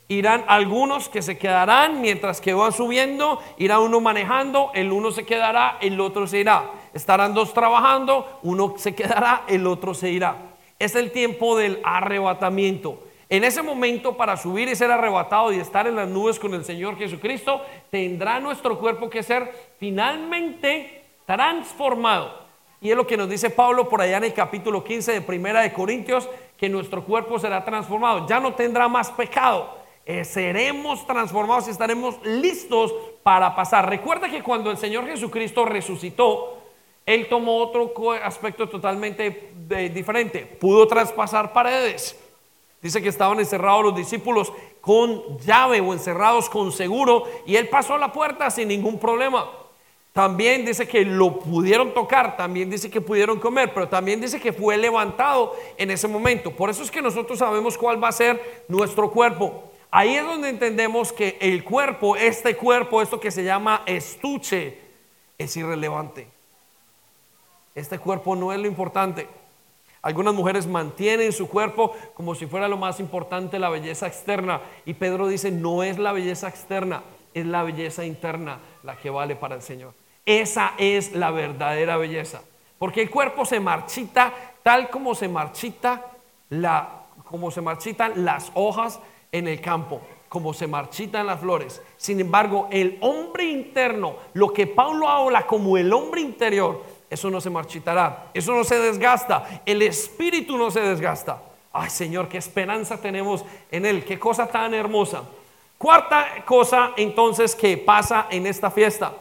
Irán algunos que se quedarán mientras que van subiendo, irá uno manejando, el uno se quedará, el otro se irá. Estarán dos trabajando, uno se quedará, el otro se irá. Es el tiempo del arrebatamiento. En ese momento, para subir y ser arrebatado y estar en las nubes con el Señor Jesucristo, tendrá nuestro cuerpo que ser finalmente transformado. Y es lo que nos dice Pablo por allá en el capítulo 15 de Primera de Corintios, que nuestro cuerpo será transformado. Ya no tendrá más pecado. Eh, seremos transformados y estaremos listos para pasar. Recuerda que cuando el Señor Jesucristo resucitó, Él tomó otro aspecto totalmente eh, diferente. Pudo traspasar paredes. Dice que estaban encerrados los discípulos con llave o encerrados con seguro y Él pasó la puerta sin ningún problema. También dice que lo pudieron tocar, también dice que pudieron comer, pero también dice que fue levantado en ese momento. Por eso es que nosotros sabemos cuál va a ser nuestro cuerpo. Ahí es donde entendemos que el cuerpo, este cuerpo, esto que se llama estuche, es irrelevante. Este cuerpo no es lo importante. Algunas mujeres mantienen su cuerpo como si fuera lo más importante la belleza externa. Y Pedro dice, no es la belleza externa, es la belleza interna la que vale para el Señor. Esa es la verdadera belleza. Porque el cuerpo se marchita tal como se marchita la, como se marchitan las hojas en el campo, como se marchitan las flores. Sin embargo, el hombre interno, lo que Pablo habla como el hombre interior, eso no se marchitará, eso no se desgasta, el espíritu no se desgasta. Ay Señor, qué esperanza tenemos en Él, qué cosa tan hermosa. Cuarta cosa entonces que pasa en esta fiesta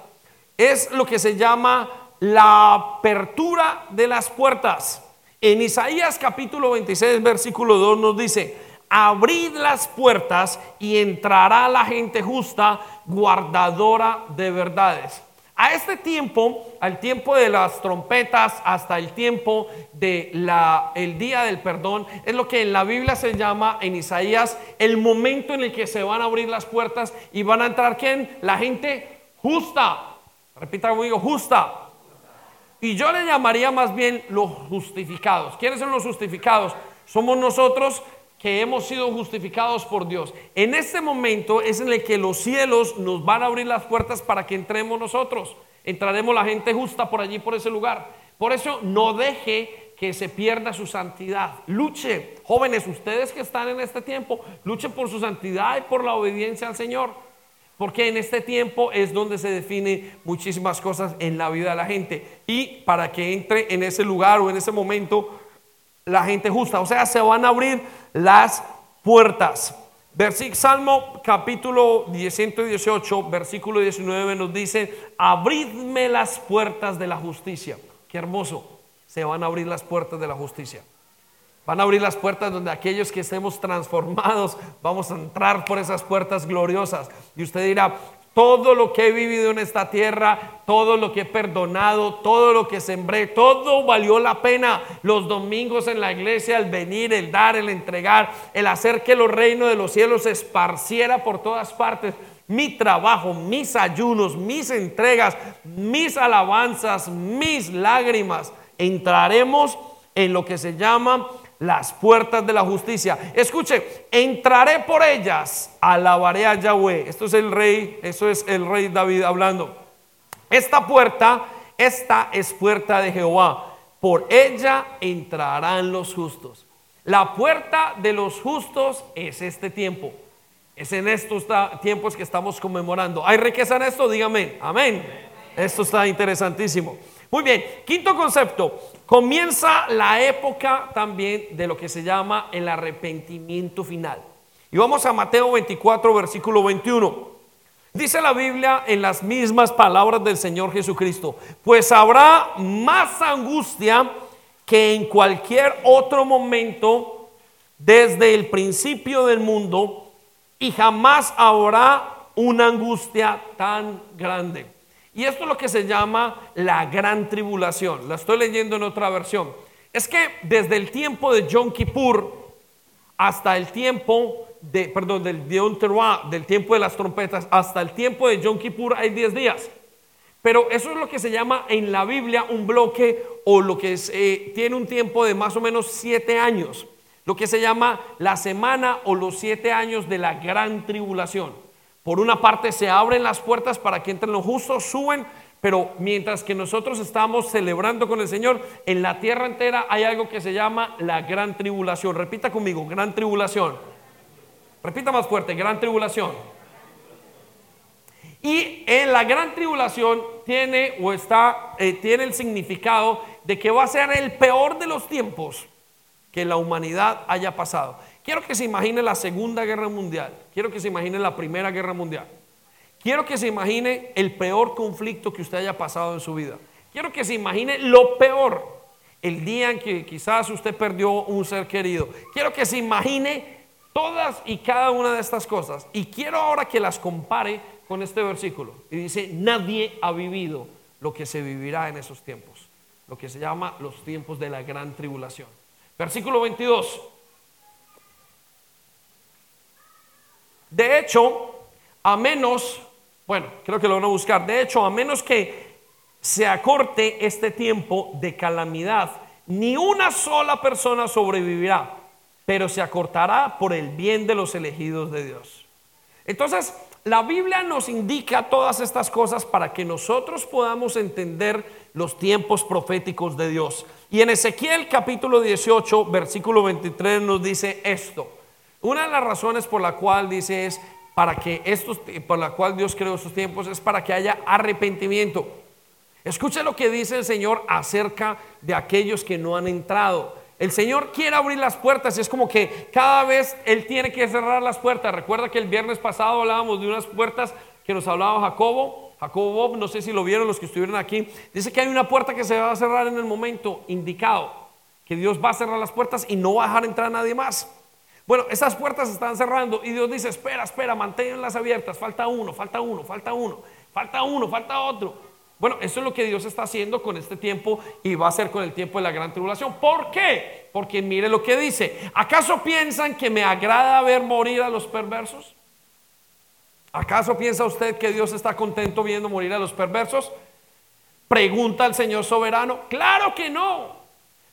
es lo que se llama la apertura de las puertas. En Isaías capítulo 26, versículo 2 nos dice, abrid las puertas y entrará la gente justa, guardadora de verdades. A este tiempo, al tiempo de las trompetas, hasta el tiempo de la el día del perdón, es lo que en la Biblia se llama en Isaías el momento en el que se van a abrir las puertas y van a entrar quién? La gente justa. Repita conmigo, justa. Y yo le llamaría más bien los justificados. ¿Quiénes son los justificados? Somos nosotros que hemos sido justificados por Dios. En este momento es en el que los cielos nos van a abrir las puertas para que entremos nosotros. Entraremos la gente justa por allí, por ese lugar. Por eso no deje que se pierda su santidad. Luche, jóvenes, ustedes que están en este tiempo, luchen por su santidad y por la obediencia al Señor. Porque en este tiempo es donde se define muchísimas cosas en la vida de la gente. Y para que entre en ese lugar o en ese momento la gente justa. O sea, se van a abrir las puertas. Versículo, Salmo capítulo 118, versículo 19 nos dice, abridme las puertas de la justicia. Qué hermoso, se van a abrir las puertas de la justicia. Van a abrir las puertas donde aquellos que estemos transformados vamos a entrar por esas puertas gloriosas. Y usted dirá, todo lo que he vivido en esta tierra, todo lo que he perdonado, todo lo que sembré, todo valió la pena. Los domingos en la iglesia, el venir, el dar, el entregar, el hacer que los reinos de los cielos se esparciera por todas partes. Mi trabajo, mis ayunos, mis entregas, mis alabanzas, mis lágrimas. Entraremos en lo que se llama las puertas de la justicia. Escuche, entraré por ellas, alabaré a Yahweh. Esto es el rey, eso es el rey David hablando. Esta puerta, esta es puerta de Jehová. Por ella entrarán los justos. La puerta de los justos es este tiempo. Es en estos tiempos que estamos conmemorando. ¿Hay riqueza en esto? Dígame. Amén. Esto está interesantísimo. Muy bien, quinto concepto. Comienza la época también de lo que se llama el arrepentimiento final. Y vamos a Mateo 24, versículo 21. Dice la Biblia en las mismas palabras del Señor Jesucristo, pues habrá más angustia que en cualquier otro momento desde el principio del mundo y jamás habrá una angustia tan grande. Y esto es lo que se llama la gran tribulación. La estoy leyendo en otra versión. Es que desde el tiempo de Yom Kippur hasta el tiempo de, perdón, del Dion del tiempo de las trompetas, hasta el tiempo de Yom Kippur hay 10 días. Pero eso es lo que se llama en la Biblia un bloque o lo que eh, tiene un tiempo de más o menos 7 años. Lo que se llama la semana o los 7 años de la gran tribulación. Por una parte se abren las puertas para que entren los justos, suben, pero mientras que nosotros estamos celebrando con el Señor, en la tierra entera hay algo que se llama la gran tribulación. Repita conmigo, gran tribulación. Repita más fuerte, gran tribulación. Y en la gran tribulación tiene o está, eh, tiene el significado de que va a ser el peor de los tiempos que la humanidad haya pasado. Quiero que se imagine la Segunda Guerra Mundial. Quiero que se imagine la Primera Guerra Mundial. Quiero que se imagine el peor conflicto que usted haya pasado en su vida. Quiero que se imagine lo peor, el día en que quizás usted perdió un ser querido. Quiero que se imagine todas y cada una de estas cosas. Y quiero ahora que las compare con este versículo. Y dice, nadie ha vivido lo que se vivirá en esos tiempos. Lo que se llama los tiempos de la gran tribulación. Versículo 22. De hecho, a menos bueno, creo que lo van a buscar. De hecho, a menos que se acorte este tiempo de calamidad, ni una sola persona sobrevivirá, pero se acortará por el bien de los elegidos de Dios. Entonces, la Biblia nos indica todas estas cosas para que nosotros podamos entender los tiempos proféticos de Dios. Y en Ezequiel capítulo 18, versículo 23 nos dice esto. Una de las razones por la cual dice es, para que estos, por la cual Dios creó estos tiempos, es para que haya arrepentimiento. Escuche lo que dice el Señor acerca de aquellos que no han entrado. El Señor quiere abrir las puertas y es como que cada vez Él tiene que cerrar las puertas. Recuerda que el viernes pasado hablábamos de unas puertas que nos hablaba Jacobo. Jacobo Bob, no sé si lo vieron los que estuvieron aquí. Dice que hay una puerta que se va a cerrar en el momento indicado. Que Dios va a cerrar las puertas y no va a dejar entrar a nadie más. Bueno, esas puertas están cerrando y Dios dice, espera, espera, manténlas abiertas, falta uno, falta uno, falta uno, falta uno, falta otro. Bueno, eso es lo que Dios está haciendo con este tiempo y va a hacer con el tiempo de la gran tribulación. ¿Por qué? Porque mire lo que dice. ¿Acaso piensan que me agrada ver morir a los perversos? ¿Acaso piensa usted que Dios está contento viendo morir a los perversos? Pregunta el Señor soberano. Claro que no.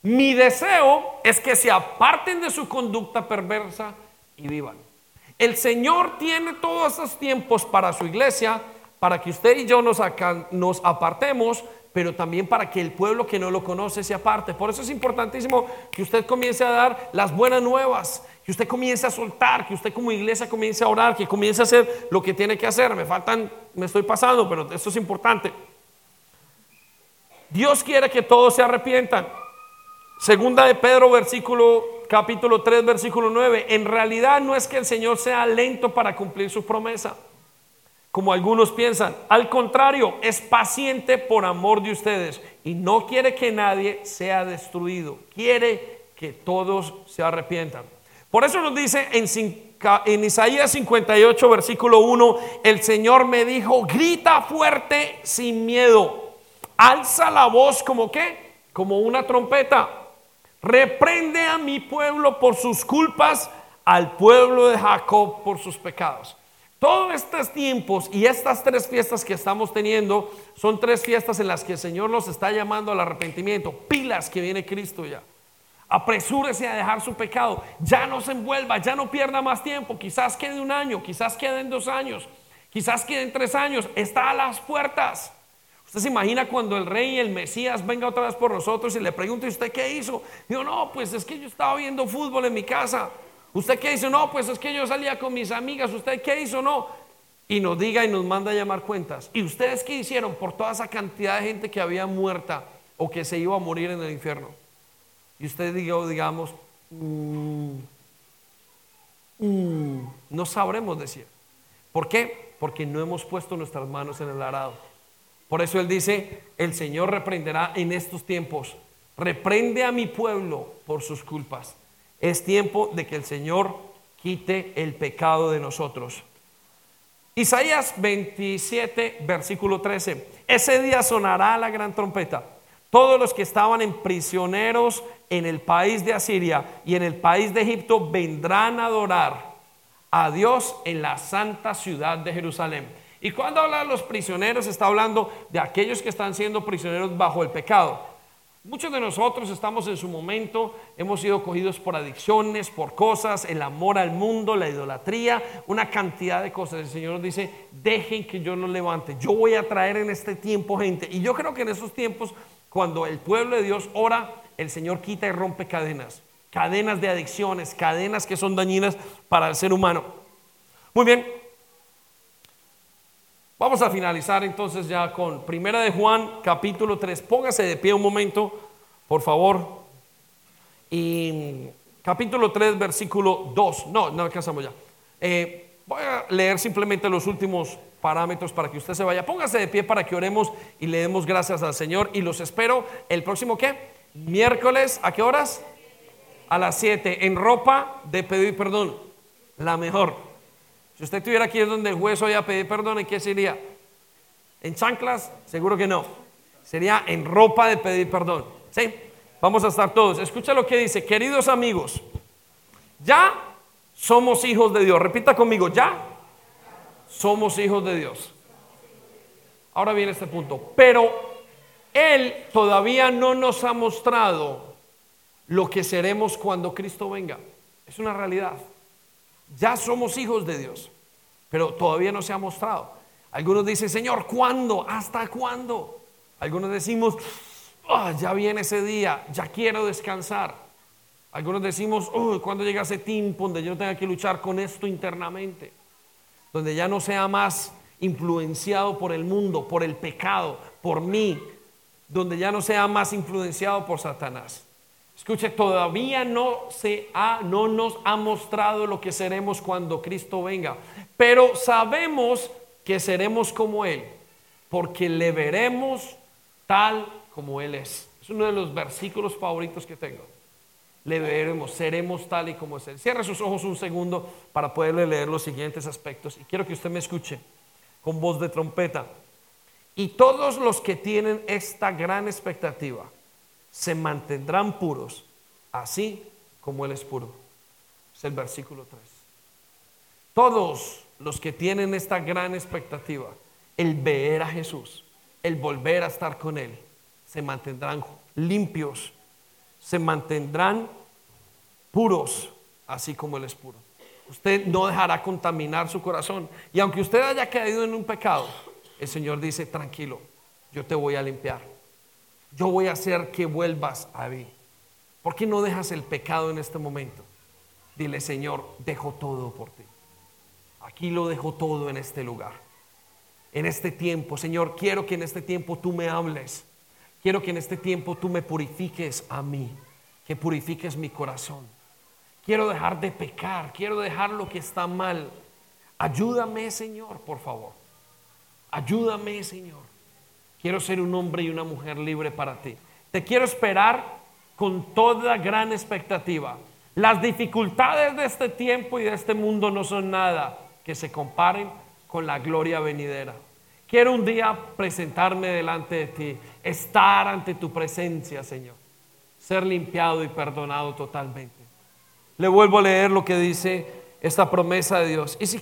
Mi deseo es que se aparten de su conducta perversa y vivan. El Señor tiene todos esos tiempos para su iglesia, para que usted y yo nos, nos apartemos, pero también para que el pueblo que no lo conoce se aparte. Por eso es importantísimo que usted comience a dar las buenas nuevas, que usted comience a soltar, que usted como iglesia comience a orar, que comience a hacer lo que tiene que hacer. Me faltan, me estoy pasando, pero esto es importante. Dios quiere que todos se arrepientan. Segunda de Pedro, versículo, capítulo 3, versículo 9. En realidad no es que el Señor sea lento para cumplir su promesa, como algunos piensan. Al contrario, es paciente por amor de ustedes y no quiere que nadie sea destruido. Quiere que todos se arrepientan. Por eso nos dice en, Isaías 58, versículo 1, el Señor me dijo, grita fuerte sin miedo. Alza la voz como qué? Como una trompeta Reprende a mi pueblo por sus culpas, al pueblo de Jacob por sus pecados. Todos estos tiempos y estas tres fiestas que estamos teniendo son tres fiestas en las que el Señor nos está llamando al arrepentimiento. Pilas que viene Cristo ya. Apresúrese a dejar su pecado. Ya no se envuelva, ya no pierda más tiempo. Quizás quede un año, quizás queden dos años, quizás queden tres años. Está a las puertas. ¿Usted se imagina cuando el rey, el Mesías, venga otra vez por nosotros y le pregunte, ¿usted qué hizo? Digo, no, pues es que yo estaba viendo fútbol en mi casa. ¿Usted qué hizo? No, pues es que yo salía con mis amigas. ¿Usted qué hizo? No. Y nos diga y nos manda a llamar cuentas. ¿Y ustedes qué hicieron por toda esa cantidad de gente que había muerta o que se iba a morir en el infierno? Y usted diga, digamos, mm, mm, no sabremos decir. ¿Por qué? porque no hemos puesto nuestras manos en el arado. Por eso Él dice, el Señor reprenderá en estos tiempos, reprende a mi pueblo por sus culpas. Es tiempo de que el Señor quite el pecado de nosotros. Isaías 27, versículo 13. Ese día sonará la gran trompeta. Todos los que estaban en prisioneros en el país de Asiria y en el país de Egipto vendrán a adorar a Dios en la santa ciudad de Jerusalén. Y cuando habla de los prisioneros, está hablando de aquellos que están siendo prisioneros bajo el pecado. Muchos de nosotros estamos en su momento, hemos sido cogidos por adicciones, por cosas, el amor al mundo, la idolatría, una cantidad de cosas. El Señor nos dice, dejen que yo los levante. Yo voy a traer en este tiempo gente. Y yo creo que en esos tiempos, cuando el pueblo de Dios ora, el Señor quita y rompe cadenas. Cadenas de adicciones, cadenas que son dañinas para el ser humano. Muy bien, Vamos a finalizar entonces ya con Primera de Juan, capítulo 3. Póngase de pie un momento, por favor. Y capítulo 3, versículo 2. No, no alcanzamos ya. Eh, voy a leer simplemente los últimos parámetros para que usted se vaya. Póngase de pie para que oremos y le demos gracias al Señor. Y los espero el próximo qué? Miércoles, ¿a qué horas? A las 7, en ropa de pedir perdón. La mejor. Si usted estuviera aquí es donde el juez hoy a pedir perdón, ¿en qué sería? ¿En chanclas? Seguro que no. Sería en ropa de pedir perdón. ¿Sí? Vamos a estar todos. Escucha lo que dice, queridos amigos, ya somos hijos de Dios. Repita conmigo, ya somos hijos de Dios. Ahora viene este punto. Pero Él todavía no nos ha mostrado lo que seremos cuando Cristo venga. Es una realidad. Ya somos hijos de Dios, pero todavía no se ha mostrado. Algunos dicen, Señor, ¿cuándo? ¿Hasta cuándo? Algunos decimos, ah, ya viene ese día, ya quiero descansar. Algunos decimos, oh, ¿cuándo llega ese tiempo donde yo tenga que luchar con esto internamente? Donde ya no sea más influenciado por el mundo, por el pecado, por mí, donde ya no sea más influenciado por Satanás. Escuche, todavía no se ha, no nos ha mostrado lo que seremos cuando Cristo venga, pero sabemos que seremos como Él, porque le veremos tal como Él es. Es uno de los versículos favoritos que tengo. Le veremos, seremos tal y como es Él. Cierre sus ojos un segundo para poderle leer los siguientes aspectos. Y quiero que usted me escuche con voz de trompeta. Y todos los que tienen esta gran expectativa, se mantendrán puros, así como Él es puro. Es el versículo 3. Todos los que tienen esta gran expectativa, el ver a Jesús, el volver a estar con Él, se mantendrán limpios, se mantendrán puros, así como Él es puro. Usted no dejará contaminar su corazón. Y aunque usted haya caído en un pecado, el Señor dice, tranquilo, yo te voy a limpiar yo voy a hacer que vuelvas a mí. ¿Por qué no dejas el pecado en este momento? Dile, Señor, dejo todo por ti. Aquí lo dejo todo en este lugar. En este tiempo, Señor, quiero que en este tiempo tú me hables. Quiero que en este tiempo tú me purifiques a mí, que purifiques mi corazón. Quiero dejar de pecar, quiero dejar lo que está mal. Ayúdame, Señor, por favor. Ayúdame, Señor. Quiero ser un hombre y una mujer libre para ti. Te quiero esperar con toda gran expectativa. Las dificultades de este tiempo y de este mundo no son nada que se comparen con la gloria venidera. Quiero un día presentarme delante de ti, estar ante tu presencia, Señor, ser limpiado y perdonado totalmente. Le vuelvo a leer lo que dice esta promesa de Dios. Y si